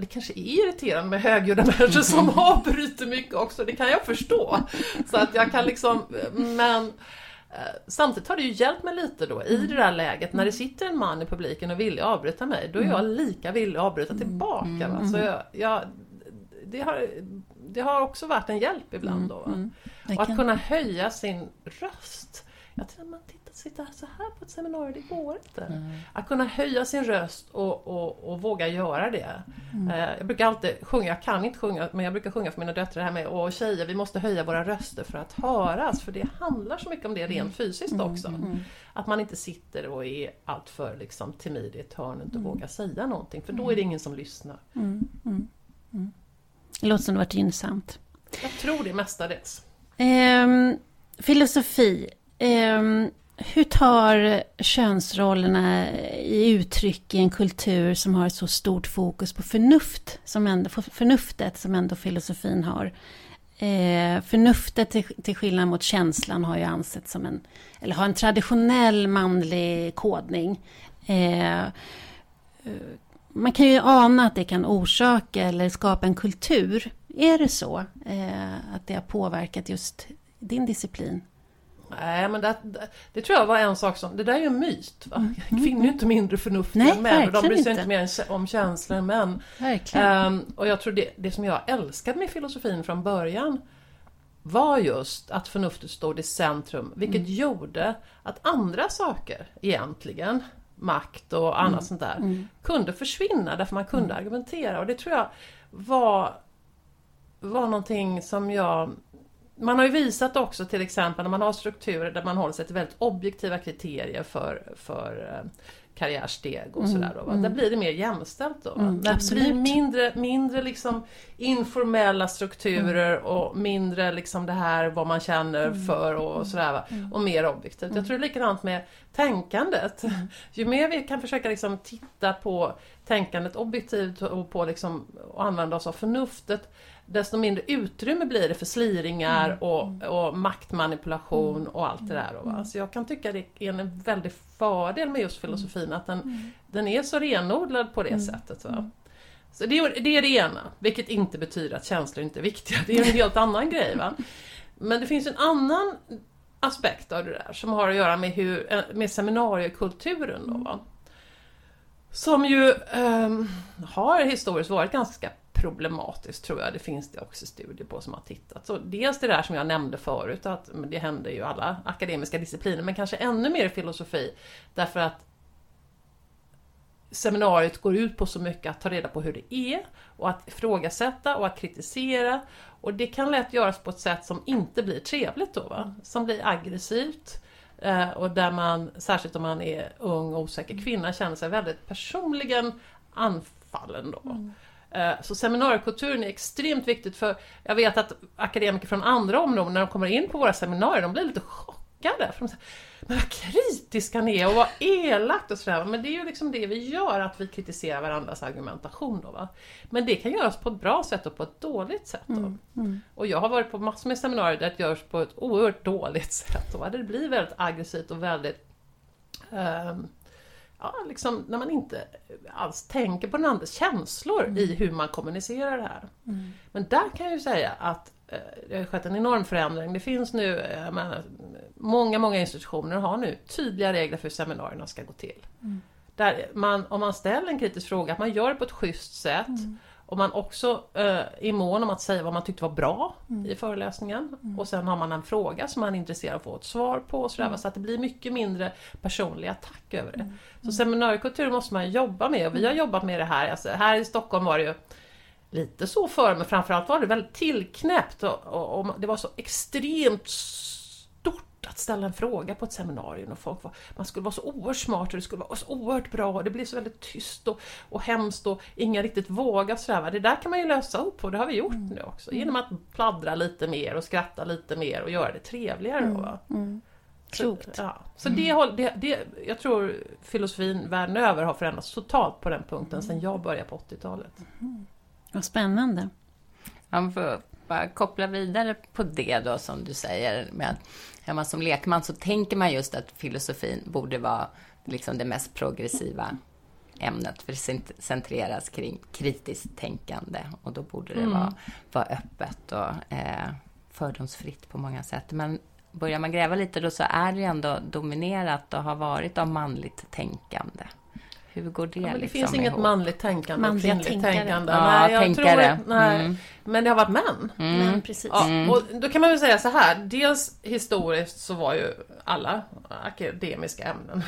S8: det kanske är irriterande med högljudda människor som avbryter mycket också, det kan jag förstå. Så att jag kan liksom, men eh, Samtidigt har det ju hjälpt mig lite då i det där läget när det sitter en man i publiken och vill avbryta mig, då är jag lika villig att avbryta tillbaka. Va? Så jag, jag, det har det har också varit en hjälp ibland då. Mm, mm. Och att kunna höja sin röst. Jag tänkte, man tittar, sitta så här på ett seminarium, det går inte. Mm. Att kunna höja sin röst och, och, och våga göra det. Mm. Eh, jag brukar alltid sjunga, jag kan inte sjunga, men jag brukar sjunga för mina döttrar här med och tjejer, vi måste höja våra röster för att höras. För det handlar så mycket om det rent mm. fysiskt mm. också. Att man inte sitter och är alltör liksom, timid i ett hörn och inte vågar säga någonting, för då är det ingen som lyssnar.
S7: Det låter som det varit gynnsamt.
S8: Jag tror det mestadels.
S7: Eh, filosofi. Eh, hur tar könsrollerna i uttryck i en kultur som har ett så stort fokus på förnuft, som ändå, förnuftet som ändå filosofin har? Eh, förnuftet till, till skillnad mot känslan har ju ansetts som en, eller har en traditionell manlig kodning. Eh, man kan ju ana att det kan orsaka eller skapa en kultur. Är det så? Eh, att det har påverkat just din disciplin?
S8: Nej, men det, det, tror jag var en sak som... Det där är ju en myt. Va? Mm. Kvinnor är inte mindre förnuftiga
S7: Nej, än
S8: män. De bryr sig inte mer om känslor än män. Um, och jag tror det, det som jag älskade med filosofin från början var just att förnuftet stod i centrum, vilket mm. gjorde att andra saker egentligen, makt och annat mm. sånt där, mm. kunde försvinna därför man kunde mm. argumentera. Och det tror jag var, var någonting som jag man har ju visat också till exempel när man har strukturer där man håller sig till väldigt objektiva kriterier för, för eh, karriärsteg och mm, sådär. Då, mm. Där blir det mer jämställt då. Mm, det blir mindre, mindre liksom informella strukturer mm. och mindre liksom det här vad man känner mm. för och mm. sådär. Och mer objektivt. Jag tror det är likadant med tänkandet. Ju mer vi kan försöka liksom titta på tänkandet objektivt och på liksom, och använda oss av förnuftet desto mindre utrymme blir det för sliringar mm. och, och maktmanipulation och allt det där. Va? Så jag kan tycka det är en väldig fördel med just filosofin att den, mm. den är så renodlad på det mm. sättet. Va? Så det, är, det är det ena, vilket inte betyder att känslor inte är viktiga. Det är en helt annan grej. Va? Men det finns en annan aspekt av det där som har att göra med, hur, med seminariekulturen. Då, va? Som ju um, har historiskt varit ganska problematiskt tror jag. Det finns det också studier på som har tittat. Så dels det där som jag nämnde förut, att det händer ju alla akademiska discipliner, men kanske ännu mer i filosofi. Därför att seminariet går ut på så mycket att ta reda på hur det är och att ifrågasätta och att kritisera. Och det kan lätt göras på ett sätt som inte blir trevligt då, va? som blir aggressivt. Eh, och där man, särskilt om man är ung och osäker kvinna, känner sig väldigt personligen anfallen då. Mm. Eh, så seminariekulturen är extremt viktigt för jag vet att akademiker från andra områden när de kommer in på våra seminarier, de blir lite chockade. För de säger, men vad kritiska ni är och vad elakt och sådär. Men det är ju liksom det vi gör, att vi kritiserar varandras argumentation då. Va? Men det kan göras på ett bra sätt och på ett dåligt sätt. Mm, mm. Och jag har varit på massor med seminarier där det görs på ett oerhört dåligt sätt. Då, Det blir väldigt aggressivt och väldigt um, ja, liksom, när man inte alls tänker på den andras känslor mm. i hur man kommunicerar det här. Mm. Men där kan jag ju säga att eh, det har skett en enorm förändring. Det finns nu, eh, menar, många, många institutioner har nu tydliga regler för hur seminarierna ska gå till. Mm. Där man, om man ställer en kritisk fråga, att man gör det på ett schysst sätt. Mm. Och man också eh, är mån om att säga vad man tyckte var bra mm. i föreläsningen. Mm. Och sen har man en fråga som man är intresserad av att få ett svar på. Så, mm. så att det blir mycket mindre personlig attack över det. Mm. Så seminariekultur måste man jobba med och vi har jobbat med det här. Alltså, här i Stockholm var det ju lite så förr men framförallt var det väldigt tillknäppt och, och, och det var så extremt att ställa en fråga på ett seminarium och folk var, man skulle vara så oerhört smart och det skulle vara så oerhört bra och det blir så väldigt tyst och, och hemskt och ingen riktigt vågar sådär. Det där kan man ju lösa upp och det har vi gjort mm. nu också genom att pladdra lite mer och skratta lite mer och göra det trevligare. Mm. Mm.
S7: Klokt.
S8: Så, ja. så det, det, det, jag tror filosofin världen över har förändrats totalt på den punkten sedan jag började på 80-talet.
S7: Mm. Vad spännande.
S1: Man får bara koppla vidare på det då som du säger med att hemma som lekman så tänker man just att filosofin borde vara liksom det mest progressiva ämnet, för det centreras kring kritiskt tänkande och då borde det mm. vara, vara öppet och eh, fördomsfritt på många sätt. Men börjar man gräva lite då så är det ändå dominerat och har varit av manligt tänkande. Hur går det ja,
S8: Det
S1: liksom
S8: finns inget
S1: ihop?
S8: manligt tänkande och kvinnligt tänkare. tänkande.
S1: Ja, nej, jag tänkare.
S8: Tror, nej. Mm. Men det har varit män.
S7: Mm. Men, precis.
S8: Ja, mm. och då kan man väl säga så här. Dels historiskt så var ju alla akademiska ämnen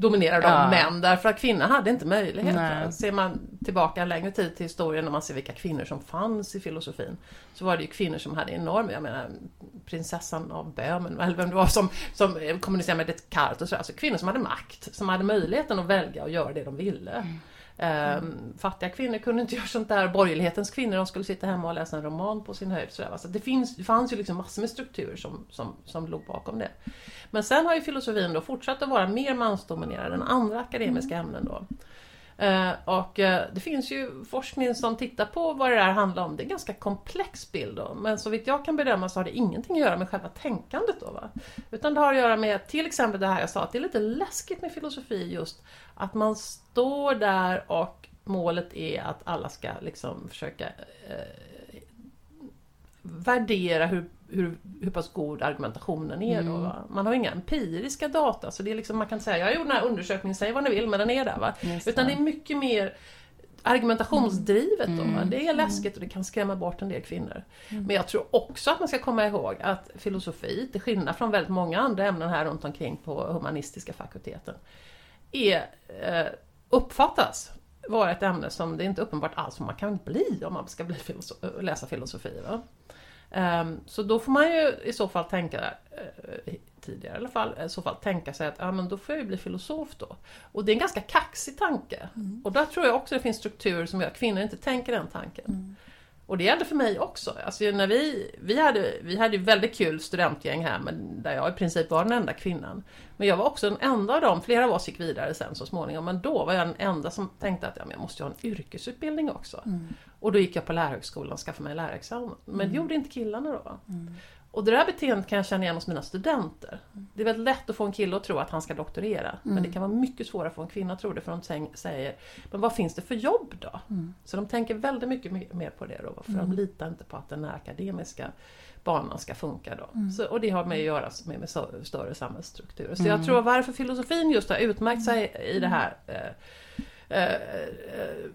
S8: dominerade av ja. män därför att kvinnor hade inte möjlighet. Ser man tillbaka längre tid till historien när man ser vilka kvinnor som fanns i filosofin så var det ju kvinnor som hade enorm, jag menar prinsessan av Böhmen eller vem det var som, som kommunicerade med Descartes och så. Alltså kvinnor som hade makt, som hade möjligheten att välja och göra det de ville. Mm. Mm. fattiga kvinnor kunde inte göra sånt där. Borgerlighetens kvinnor de skulle sitta hemma och läsa en roman på sin höjd. Så det, finns, det fanns ju liksom massor med strukturer som, som, som låg bakom det. Men sen har ju filosofin då fortsatt att vara mer mansdominerad än andra akademiska ämnen. Då. Eh, och eh, det finns ju forskning som tittar på vad det där handlar om. Det är en ganska komplex bild då. Men så vitt jag kan bedöma så har det ingenting att göra med själva tänkandet då. Va? Utan det har att göra med till exempel det här jag sa, att det är lite läskigt med filosofi just att man står där och målet är att alla ska liksom försöka eh, värdera hur, hur, hur pass god argumentationen är. Då, va? Man har inga empiriska data så det är liksom, man kan säga jag gjorde den här undersökningen, säg vad ni vill men den är där. Va? Utan det är mycket mer argumentationsdrivet. Då, mm. Det är läskigt och det kan skrämma bort en del kvinnor. Mm. Men jag tror också att man ska komma ihåg att filosofi, till skillnad från väldigt många andra ämnen här runt omkring på humanistiska fakulteten, är, eh, uppfattas vara ett ämne som det är inte uppenbart alls vad man kan bli om man ska bli filosof, läsa filosofi. Va? Um, så då får man ju i så fall tänka, uh, tidigare i alla fall, i så fall tänka sig att ja, men då får jag ju bli filosof då. Och det är en ganska kaxig tanke. Mm. Och där tror jag också det finns strukturer som gör att kvinnor inte tänker den tanken. Mm. Och det gällde för mig också. Alltså när vi, vi, hade, vi hade väldigt kul studentgäng här, men där jag i princip var den enda kvinnan. Men jag var också den enda av dem, flera av oss gick vidare sen så småningom, men då var jag den enda som tänkte att ja, men jag måste ha en yrkesutbildning också. Mm. Och då gick jag på lärarhögskolan och skaffade mig lärarexamen. Men mm. det gjorde inte killarna då. Mm. Och det där beteendet kan jag känna igen hos mina studenter. Det är väldigt lätt att få en kille att tro att han ska doktorera. Mm. Men det kan vara mycket svårare att få en kvinna att tro det för de säger Men vad finns det för jobb då? Mm. Så de tänker väldigt mycket mer på det då. För mm. de litar inte på att den akademiska banan ska funka då. Mm. Så, och det har med att göra med, med större samhällsstrukturer. Så jag mm. tror varför filosofin just har utmärkt sig i det här eh, eh, eh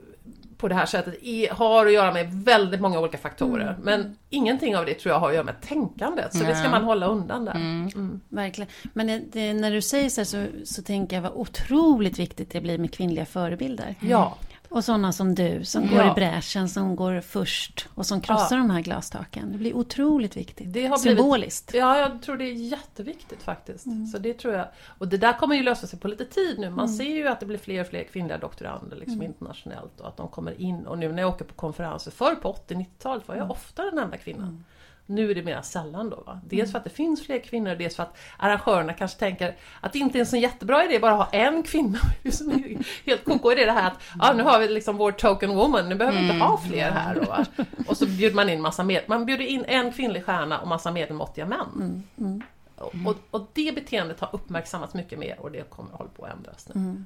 S8: på det här sättet har att göra med väldigt många olika faktorer. Mm. Men ingenting av det tror jag har att göra med tänkandet. Så ja. det ska man hålla undan där. Mm.
S7: Mm. Verkligen. Men det, när du säger så, så, så tänker jag vad otroligt viktigt det blir med kvinnliga förebilder.
S8: Ja.
S7: Och sådana som du, som ja. går i bräschen, som går först och som krossar ja. de här glastaken. Det blir otroligt viktigt. Det har Symboliskt.
S8: Blivit, ja, jag tror det är jätteviktigt faktiskt. Mm. Så det tror jag. Och det där kommer ju lösa sig på lite tid nu. Man mm. ser ju att det blir fler och fler kvinnliga doktorander liksom mm. internationellt och att de kommer in. Och nu när jag åker på konferenser, förr på 80-90-talet var jag mm. ofta den enda kvinnan. Nu är det mer sällan då. Va? Dels mm. för att det finns fler kvinnor, dels för att arrangörerna kanske tänker att det inte är en så jättebra idé bara att ha en kvinna. helt koko idé det här att ja, nu har vi liksom vår token woman, nu behöver vi inte ha mm. fler här. Då, va? Och så bjuder man in massa med, man bjuder in en kvinnlig stjärna och massa medelmåttiga män. Mm. Mm. Och, och, det beteendet har uppmärksammats mycket mer och det kommer att hålla på att ändras nu. Mm.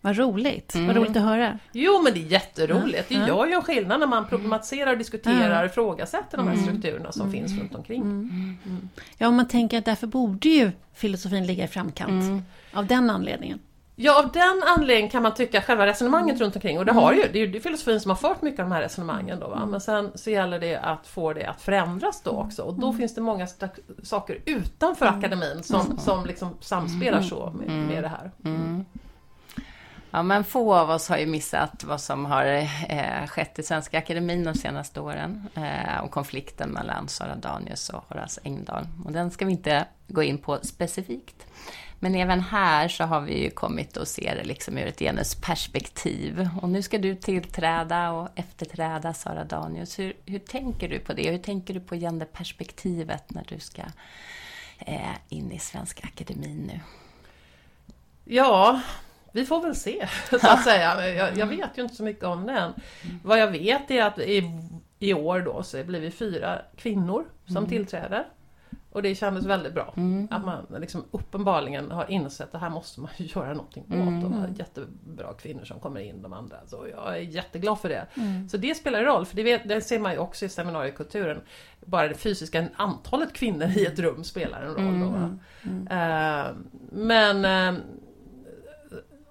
S7: Vad roligt, mm. vad roligt att höra.
S8: Jo men det är jätteroligt. Det gör ju en skillnad när man problematiserar, diskuterar, och ifrågasätter de här mm. strukturerna som mm. finns runt omkring. Mm.
S7: Mm. Ja, om man tänker att därför borde ju filosofin ligga i framkant. Av den anledningen.
S8: Ja, av den anledningen kan man tycka själva resonemanget mm. runt omkring och det har ju, det är ju filosofin som har fört mycket av de här resonemangen då va? men sen så gäller det att få det att förändras då också och då mm. finns det många saker utanför akademin som, som liksom samspelar så med, med det här.
S1: Ja, men få av oss har ju missat vad som har eh, skett i Svenska Akademin de senaste åren. Eh, och konflikten mellan Sara Danius och Horace Engdahl. Och den ska vi inte gå in på specifikt. Men även här så har vi ju kommit att se det liksom ur ett genusperspektiv. Och nu ska du tillträda och efterträda Sara Danius. Hur, hur tänker du på det? Hur tänker du på genderperspektivet när du ska eh, in i Svenska Akademin nu?
S8: Ja, vi får väl se, så att säga. Jag, jag, vet ju inte så mycket om det än. Vad jag vet är att i, i år då så blir vi fyra kvinnor som mm. tillträder. Och det kändes väldigt bra. Mm. Att man liksom uppenbarligen har insett att här måste man göra någonting åt. Mm. De har jättebra kvinnor som kommer in, de andra. Så jag är jätteglad för det. Mm. Så det spelar roll, för det, vet, det ser man ju också i seminariekulturen. Bara det fysiska antalet kvinnor i ett rum spelar en roll. Då, uh, men uh,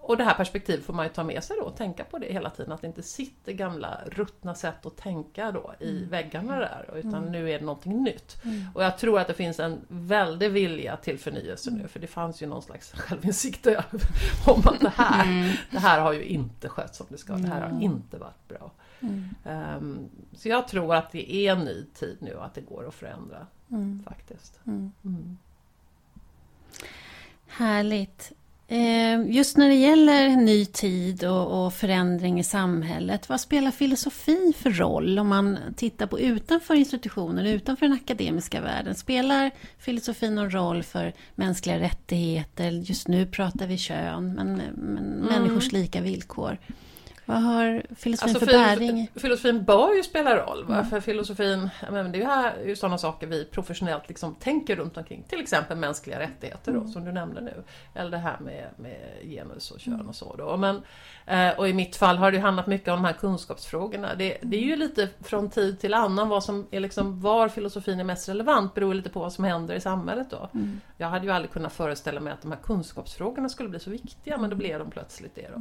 S8: och det här perspektivet får man ju ta med sig då och tänka på det hela tiden. Att det inte sitter gamla ruttna sätt att tänka då i mm. väggarna där. Utan mm. nu är det någonting nytt. Mm. Och jag tror att det finns en väldig vilja till förnyelse nu. För det fanns ju någon slags självinsikt om att det här, mm. det här har ju inte skött som det ska. Det här har mm. inte varit bra. Um, så jag tror att det är en ny tid nu att det går att förändra. Faktiskt.
S7: Härligt. Eh, just när det gäller ny tid och, förändring i samhället, vad spelar filosofi för roll om man tittar på utanför institutionen, utanför den akademiska världen? Spelar filosofin någon roll för mänskliga rättigheter? Just nu pratar vi kön, men, men mm. människors lika villkor. Vad har filosofin alltså, för bäring?
S8: Filosofin bör ju spela roll. Mm. För filosofin, men det är ju sådana saker vi professionellt liksom tänker runt omkring. Till exempel mänskliga rättigheter då, mm. som du nämnde nu. Eller det här med, med genus och kön mm. och så. Då. Men, eh, och i mitt fall har det handlat mycket om de här kunskapsfrågorna. Det, det, är ju lite från tid till annan vad som är liksom, var filosofin är mest relevant beror lite på vad som händer i samhället då. Mm. Jag hade ju aldrig kunnat föreställa mig att de här kunskapsfrågorna skulle bli så viktiga men då blev de plötsligt det då.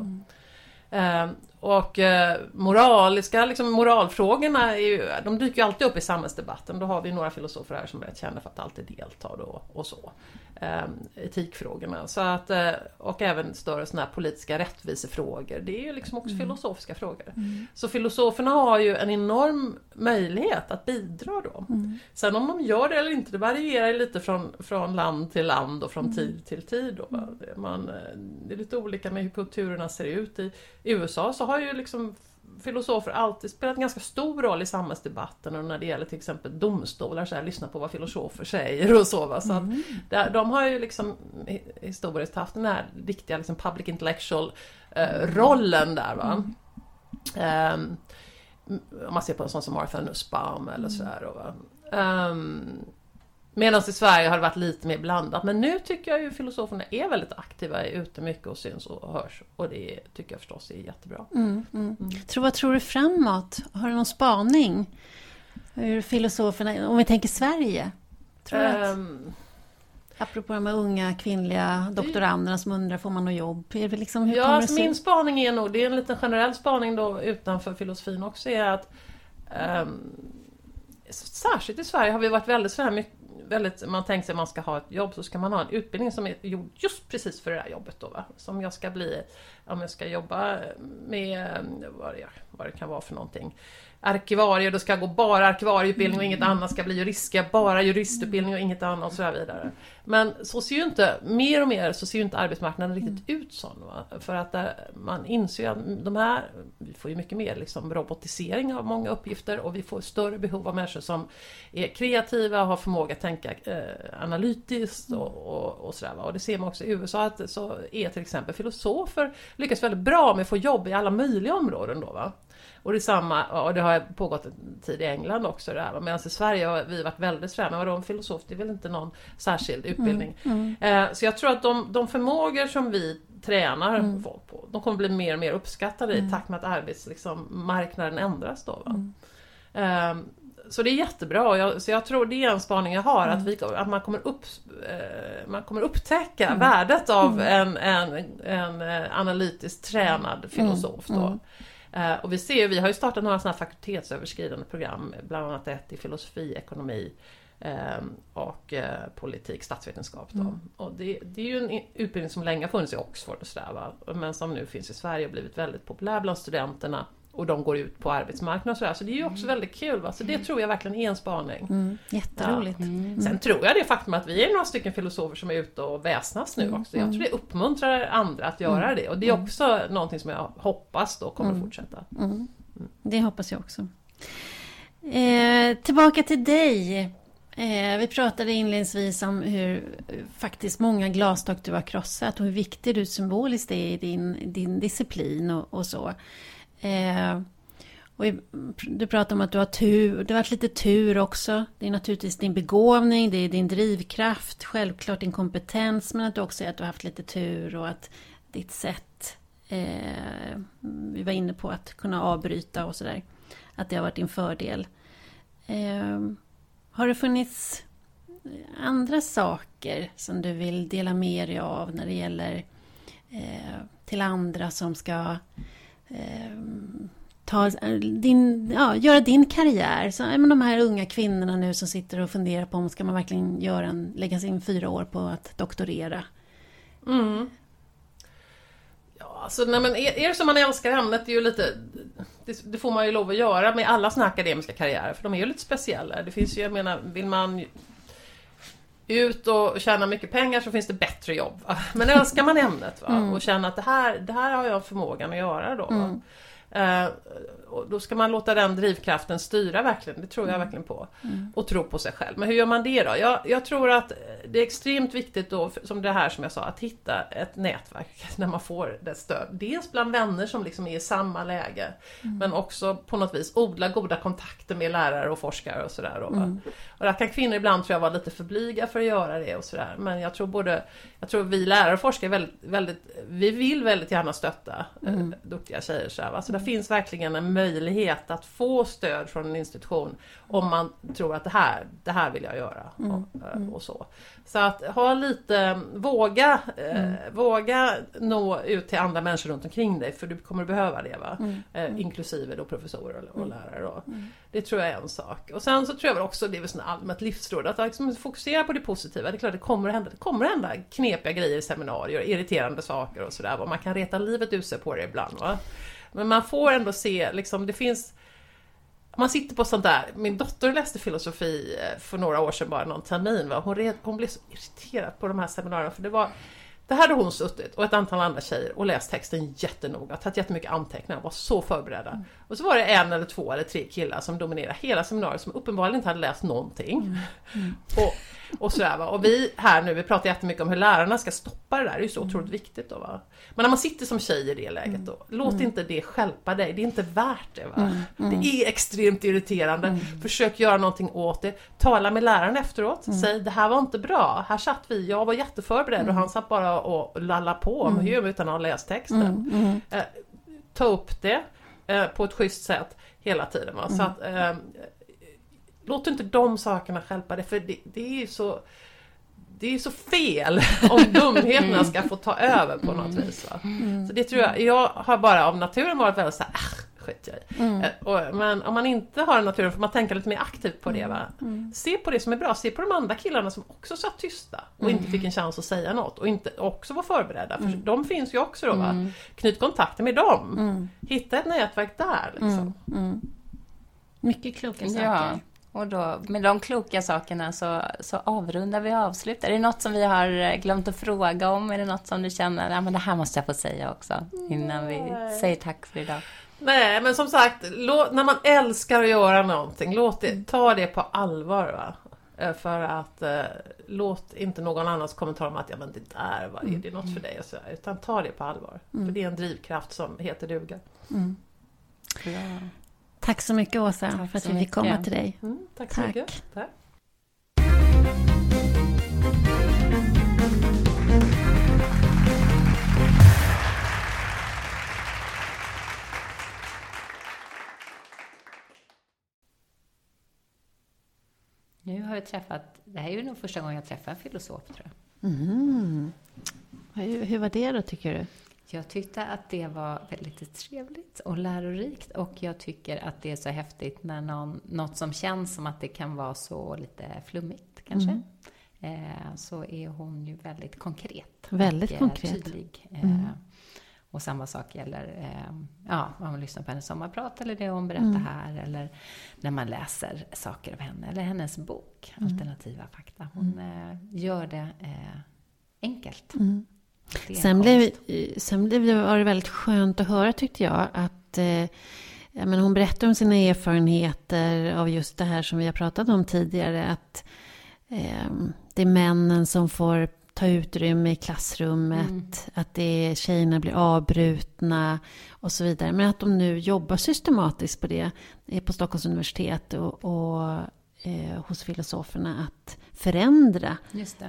S8: Och eh, moraliska, liksom, moralfrågorna är ju, de dyker ju alltid upp i samhällsdebatten. Då har vi några filosofer här som är kända för att alltid delta då, och så. Eh, etikfrågorna. Så att, eh, och även större såna här politiska rättvisefrågor. Det är ju liksom också mm. filosofiska frågor. Mm. Så filosoferna har ju en enorm möjlighet att bidra då. Mm. Sen om de gör det eller inte, det varierar lite från, från land till land och från mm. tid till tid. Då. Mm. Man, eh, det är lite olika med hur kulturerna ser ut. I USA så har ju liksom filosofer alltid spelat en ganska stor roll i samhällsdebatten och när det gäller till exempel domstolar, så här, lyssna på vad filosofer säger och så. Va? så mm. att, de har ju liksom historiskt haft den här riktiga liksom, public intellectual eh, rollen där. Va? Mm. Um, om man ser på en sån som Arthur Nussbaum eller sådär. Um, Medan i Sverige har det varit lite mer blandat. Men nu tycker jag ju filosoferna är väldigt aktiva, är ute mycket och syns och hörs. Och det tycker jag förstås är jättebra. Mm,
S7: mm. Mm. Tror, vad tror du framåt? Har du någon spaning? Hur filosoferna, om vi tänker Sverige? Tror du att, um, apropå de här unga kvinnliga doktoranderna som undrar, får man något jobb? Är det liksom, hur
S8: ja, alltså min spaning är nog, det är en liten generell spaning då utanför filosofin också, är att um, Särskilt i Sverige har vi varit väldigt så här mycket väldigt, man tänker sig att man ska ha ett jobb så ska man ha en utbildning som är gjord just precis för det där jobbet då va. Som jag ska bli, om jag ska jobba med vad det, vad det kan vara för någonting arkivarier, då ska jag gå bara arkivarieutbildning och inget mm. annat ska bli jurist, ska bara juristutbildning och inget annat och så vidare. Men så ser ju inte, mer och mer så ser ju inte arbetsmarknaden riktigt mm. ut så. Va? För att där, man inser ju att de här, vi får ju mycket mer liksom robotisering av många uppgifter och vi får större behov av människor som är kreativa och har förmåga att tänka eh, analytiskt och, och, och sådär. Va? Och det ser man också i USA att så är till exempel filosofer lyckas väldigt bra med att få jobb i alla möjliga områden då. Va? Och det, samma, och det har pågått en tid i England också. Medan i Sverige har vi varit väldigt sådär, vadå en filosof, det är väl inte någon särskild utbildning. Mm, mm. Så jag tror att de, de förmågor som vi tränar mm. folk på, de kommer bli mer och mer uppskattade i mm. takt med att arbetsmarknaden liksom, ändras. Då, eh, så det är jättebra. Jag, så jag tror det är en spaning jag har, att, vi, att man, kommer upp, eh, man kommer upptäcka mm. värdet av en, en, en, eh, analytiskt tränad filosof. Då. Eh, och vi ser, vi har ju startat några sådana fakultetsöverskridande program, bland annat ett i filosofi, ekonomi ehm, och eh, politik, statsvetenskap. Mm. Och det, det, är ju en utbildning som länge har funnits i Oxford och sådär, men som nu finns i Sverige och blivit väldigt populär bland studenterna och de går ut på arbetsmarknaden och sådär. Så det är ju också mm. väldigt kul. Va? Så det tror jag verkligen är en spaning.
S7: Mm, jätteroligt. Ja.
S8: Mm. Sen tror jag det faktum att vi är några stycken filosofer som är ute och väsnas nu mm. också. Jag tror det uppmuntrar andra att göra mm. det. Och det är mm. också någonting som jag hoppas då kommer fortsätta.
S7: Det hoppas jag också. Eh, tillbaka till dig. Eh, vi pratade inledningsvis om hur faktiskt många glastak du har krossat och hur viktig du symboliskt är i din, din disciplin och, och så. Eh, och du pratar om att du har tur, det har varit lite tur också. Det är naturligtvis din begåvning, det är din drivkraft, självklart din kompetens, men att du också är att du har haft lite tur och att ditt sätt, eh, vi var inne på att kunna avbryta och sådär, att det har varit din fördel. Eh, har det funnits andra saker som du vill dela med dig av när det gäller eh, till andra som ska Ehm, eh, ta din, ja, göra din karriär. Så, men de här unga kvinnorna nu som sitter och funderar på om ska man verkligen göra en, lägga sin fyra år på att doktorera.
S8: Mm. Ja, alltså, nej, men är, är det som man älskar ämnet, det är ju lite... Det, det, får man ju lov att göra med alla såna akademiska karriärer, för de är ju lite speciella. Det finns ju, jag menar, vill man ut och tjäna mycket pengar så finns det bättre jobb. Va? Men älskar man ämnet va? Mm. och känner att det här, det här har jag förmågan att göra då. Mm. Eh, och då ska man låta den drivkraften styra verkligen, det tror jag mm. verkligen på. Mm. Och tro på sig själv. Men hur gör man det då? Jag, jag, tror att det är extremt viktigt då, som det här som jag sa, att hitta ett nätverk där man får det stöd. Dels bland vänner som liksom är i samma läge, mm. men också på något vis odla goda kontakter med lärare och forskare och sådär. Mm. Och där kan kvinnor ibland tror jag vara lite för blyga för att göra det och sådär. Men jag tror både, jag tror vi lärare och forskare väldigt, väldigt, vi vill väldigt gärna stötta eh, mm. duktiga tjejer. Så, här, så det finns verkligen en möjlighet att få stöd från en institution om man tror att det här, det här vill jag göra. Mm. Och, eh, mm. och, så. Så att ha lite, våga, eh, mm. våga nå ut till andra människor runt omkring dig för du kommer behöva det. Va? Mm. Eh, inklusive då professorer och, mm. lärare. Då. Mm. Det tror jag är en sak. Och sen så tror jag också, det är väl allmänt livsråd, att liksom fokusera på det positiva. Det är klart det kommer att hända, det kommer att hända knepiga grejer i seminarier, irriterande saker och sådär. Man kan reta livet ur sig på det ibland. Va? Men man får ändå se, liksom, det finns man sitter på sånt där, min dotter läste filosofi eh, för några år sedan bara någon termin. Va? Hon, hon blev så irriterad på de här seminarierna för det var där hade hon suttit och ett antal andra tjejer och läst texten jättenoga, tagit jättemycket anteckningar, var så förberedda. Mm. Och så var det en eller två eller tre killar som dominerade hela seminariet som uppenbarligen inte hade läst någonting. Mm. Mm. Och, och sådär va. Och vi här nu, vi pratar jättemycket om hur lärarna ska stoppa det där, det är ju så mm. otroligt viktigt då va. Men när man sitter som tjej i det läget då, mm. låt inte det skälpa dig, det är inte värt det va. Det är extremt irriterande, försök göra någonting åt det. Tala med läraren efteråt, säg det här var inte bra, här satt vi, jag var jätteförberedd och han satt bara och lallade på med mm. utan att ha läst texten. Eh, ta upp det eh, på ett schysst sätt hela tiden. Va? Så att, eh, låt inte de sakerna skälpa dig för det, det är ju så det är så fel om dumheterna ska få ta över på något vis. Va? Så det tror jag, jag har bara av naturen varit väldigt såhär, skit jag i. Mm. Och, men om man inte har en naturen får man tänka lite mer aktivt på det. Va? Mm. Se på det som är bra, se på de andra killarna som också satt tysta och mm. inte fick en chans att säga något och inte också var förberedda. För mm. de finns ju också då. Va? Mm. Knyt kontakter med dem. Mm. Hitta ett nätverk där. Liksom.
S1: Mycket kloka saker. Ja. Och då, med de kloka sakerna så, så avrundar vi och avslutar. Är det något som vi har glömt att fråga om? Är det något som du känner, ja men det här måste jag få säga också innan vi säger tack för idag?
S8: Nej, men som sagt, låt, när man älskar att göra någonting, låt det, ta det på allvar. Va? Eh, för att eh, låt inte någon annans kommentar om att ja men det där, va, är det något för dig? Och så, utan ta det på allvar. Mm. För det är en drivkraft som heter duga. Mm.
S7: Ja. Tack så mycket Åsa tack för att vi fick komma till dig.
S8: Mm, tack så tack. mycket. Tack.
S1: Nu har jag träffat, det här är ju nog första gången jag träffar en filosof tror jag.
S7: Mm. Hur var det då tycker du?
S1: Jag tyckte att det var väldigt trevligt och lärorikt och jag tycker att det är så häftigt när någon, något som känns som att det kan vara så lite flummigt kanske. Mm. Eh, så är hon ju väldigt konkret.
S7: Väldigt och, konkret.
S1: Tydlig. Eh, mm. Och samma sak gäller eh, ja, om man lyssnar på hennes sommarprat eller det hon berättar mm. här eller när man läser saker av henne eller hennes bok mm. Alternativa fakta. Hon mm. eh, gör det eh, enkelt.
S7: Sen, blev, sen blev det, var det väldigt skönt att höra tyckte jag att eh, men hon berättar om sina erfarenheter av just det här som vi har pratat om tidigare. Att eh, det är männen som får ta utrymme i klassrummet, mm. att det är, tjejerna blir avbrutna och så vidare. Men att de nu jobbar systematiskt på det på Stockholms universitet och, och eh, hos filosoferna att förändra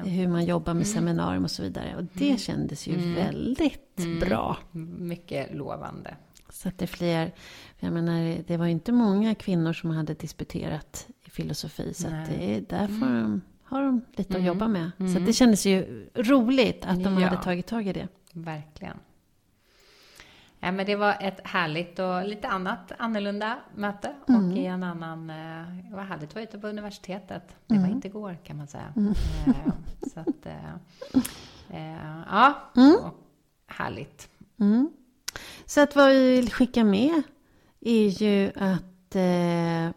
S7: hur man jobbar med mm. seminarium och så vidare. Och det mm. kändes ju mm. väldigt mm. bra.
S1: Mycket lovande.
S7: Så att det är fler, jag menar, det var ju inte många kvinnor som hade disputerat i filosofi. Så att det är därför mm har de lite mm. att jobba med. Mm. Så det kändes ju roligt att de ja. hade tagit tag i det.
S1: Verkligen. Ja, men det var ett härligt och lite annat annorlunda möte mm. och i en annan, eh, det var härligt att vara ute på universitetet. Det var mm. inte igår kan man säga. Mm. Eh, så att, eh, ja, mm. härligt.
S7: Så att vad vi vill skicka med är ju att eh,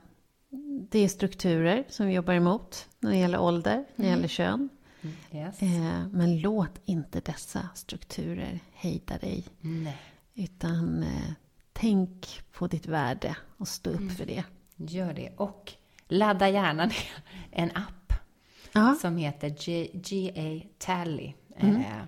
S7: det är strukturer som vi jobbar emot. när det gäller ålder, när det gäller mm. kön.
S1: Mm, yes.
S7: Eh, men låt inte dessa strukturer hejda dig.
S1: Nej.
S7: Utan eh, tänk på ditt värde och stå upp mm. för det.
S1: Gör det. Och ladda gärna ner en app Aha. som heter GA Tally. Mm. Eh,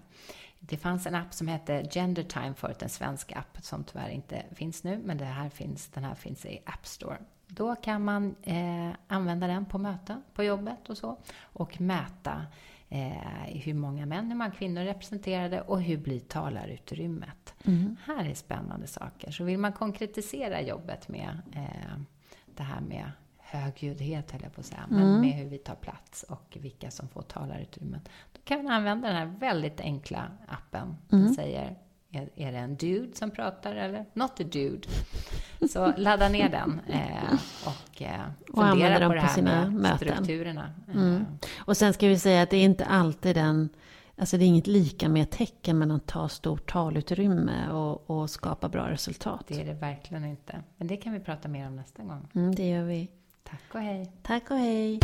S1: det fanns en app som hette Gender Time förut, en svensk app som tyvärr inte finns nu, men det här finns, den här finns i App Store. Då kan man eh, använda den på möten, på jobbet och så, och mäta eh, hur många män, hur många kvinnor representerade och hur blir talarutrymmet. Mm. Här är spännande saker. Så vill man konkretisera jobbet med eh, det här med högljuddhet, höll jag på att säga, men mm. med hur vi tar plats och vilka som får talarutrymmet. Då kan man använda den här väldigt enkla appen. Den mm. säger, är, är det en dude som pratar eller not a dude? Så ladda ner den eh, och eh, fundera på det här sina med möten. strukturerna.
S7: Mm. Eh. Och sen ska vi säga att det är inte alltid den Alltså det är inget lika med tecken mellan att ta stort talutrymme och, och skapa bra resultat.
S1: Det är det verkligen inte. Men det kan vi prata mer om nästa gång.
S7: Mm, det gör vi.
S1: Tack och hej.
S7: Tack och hej.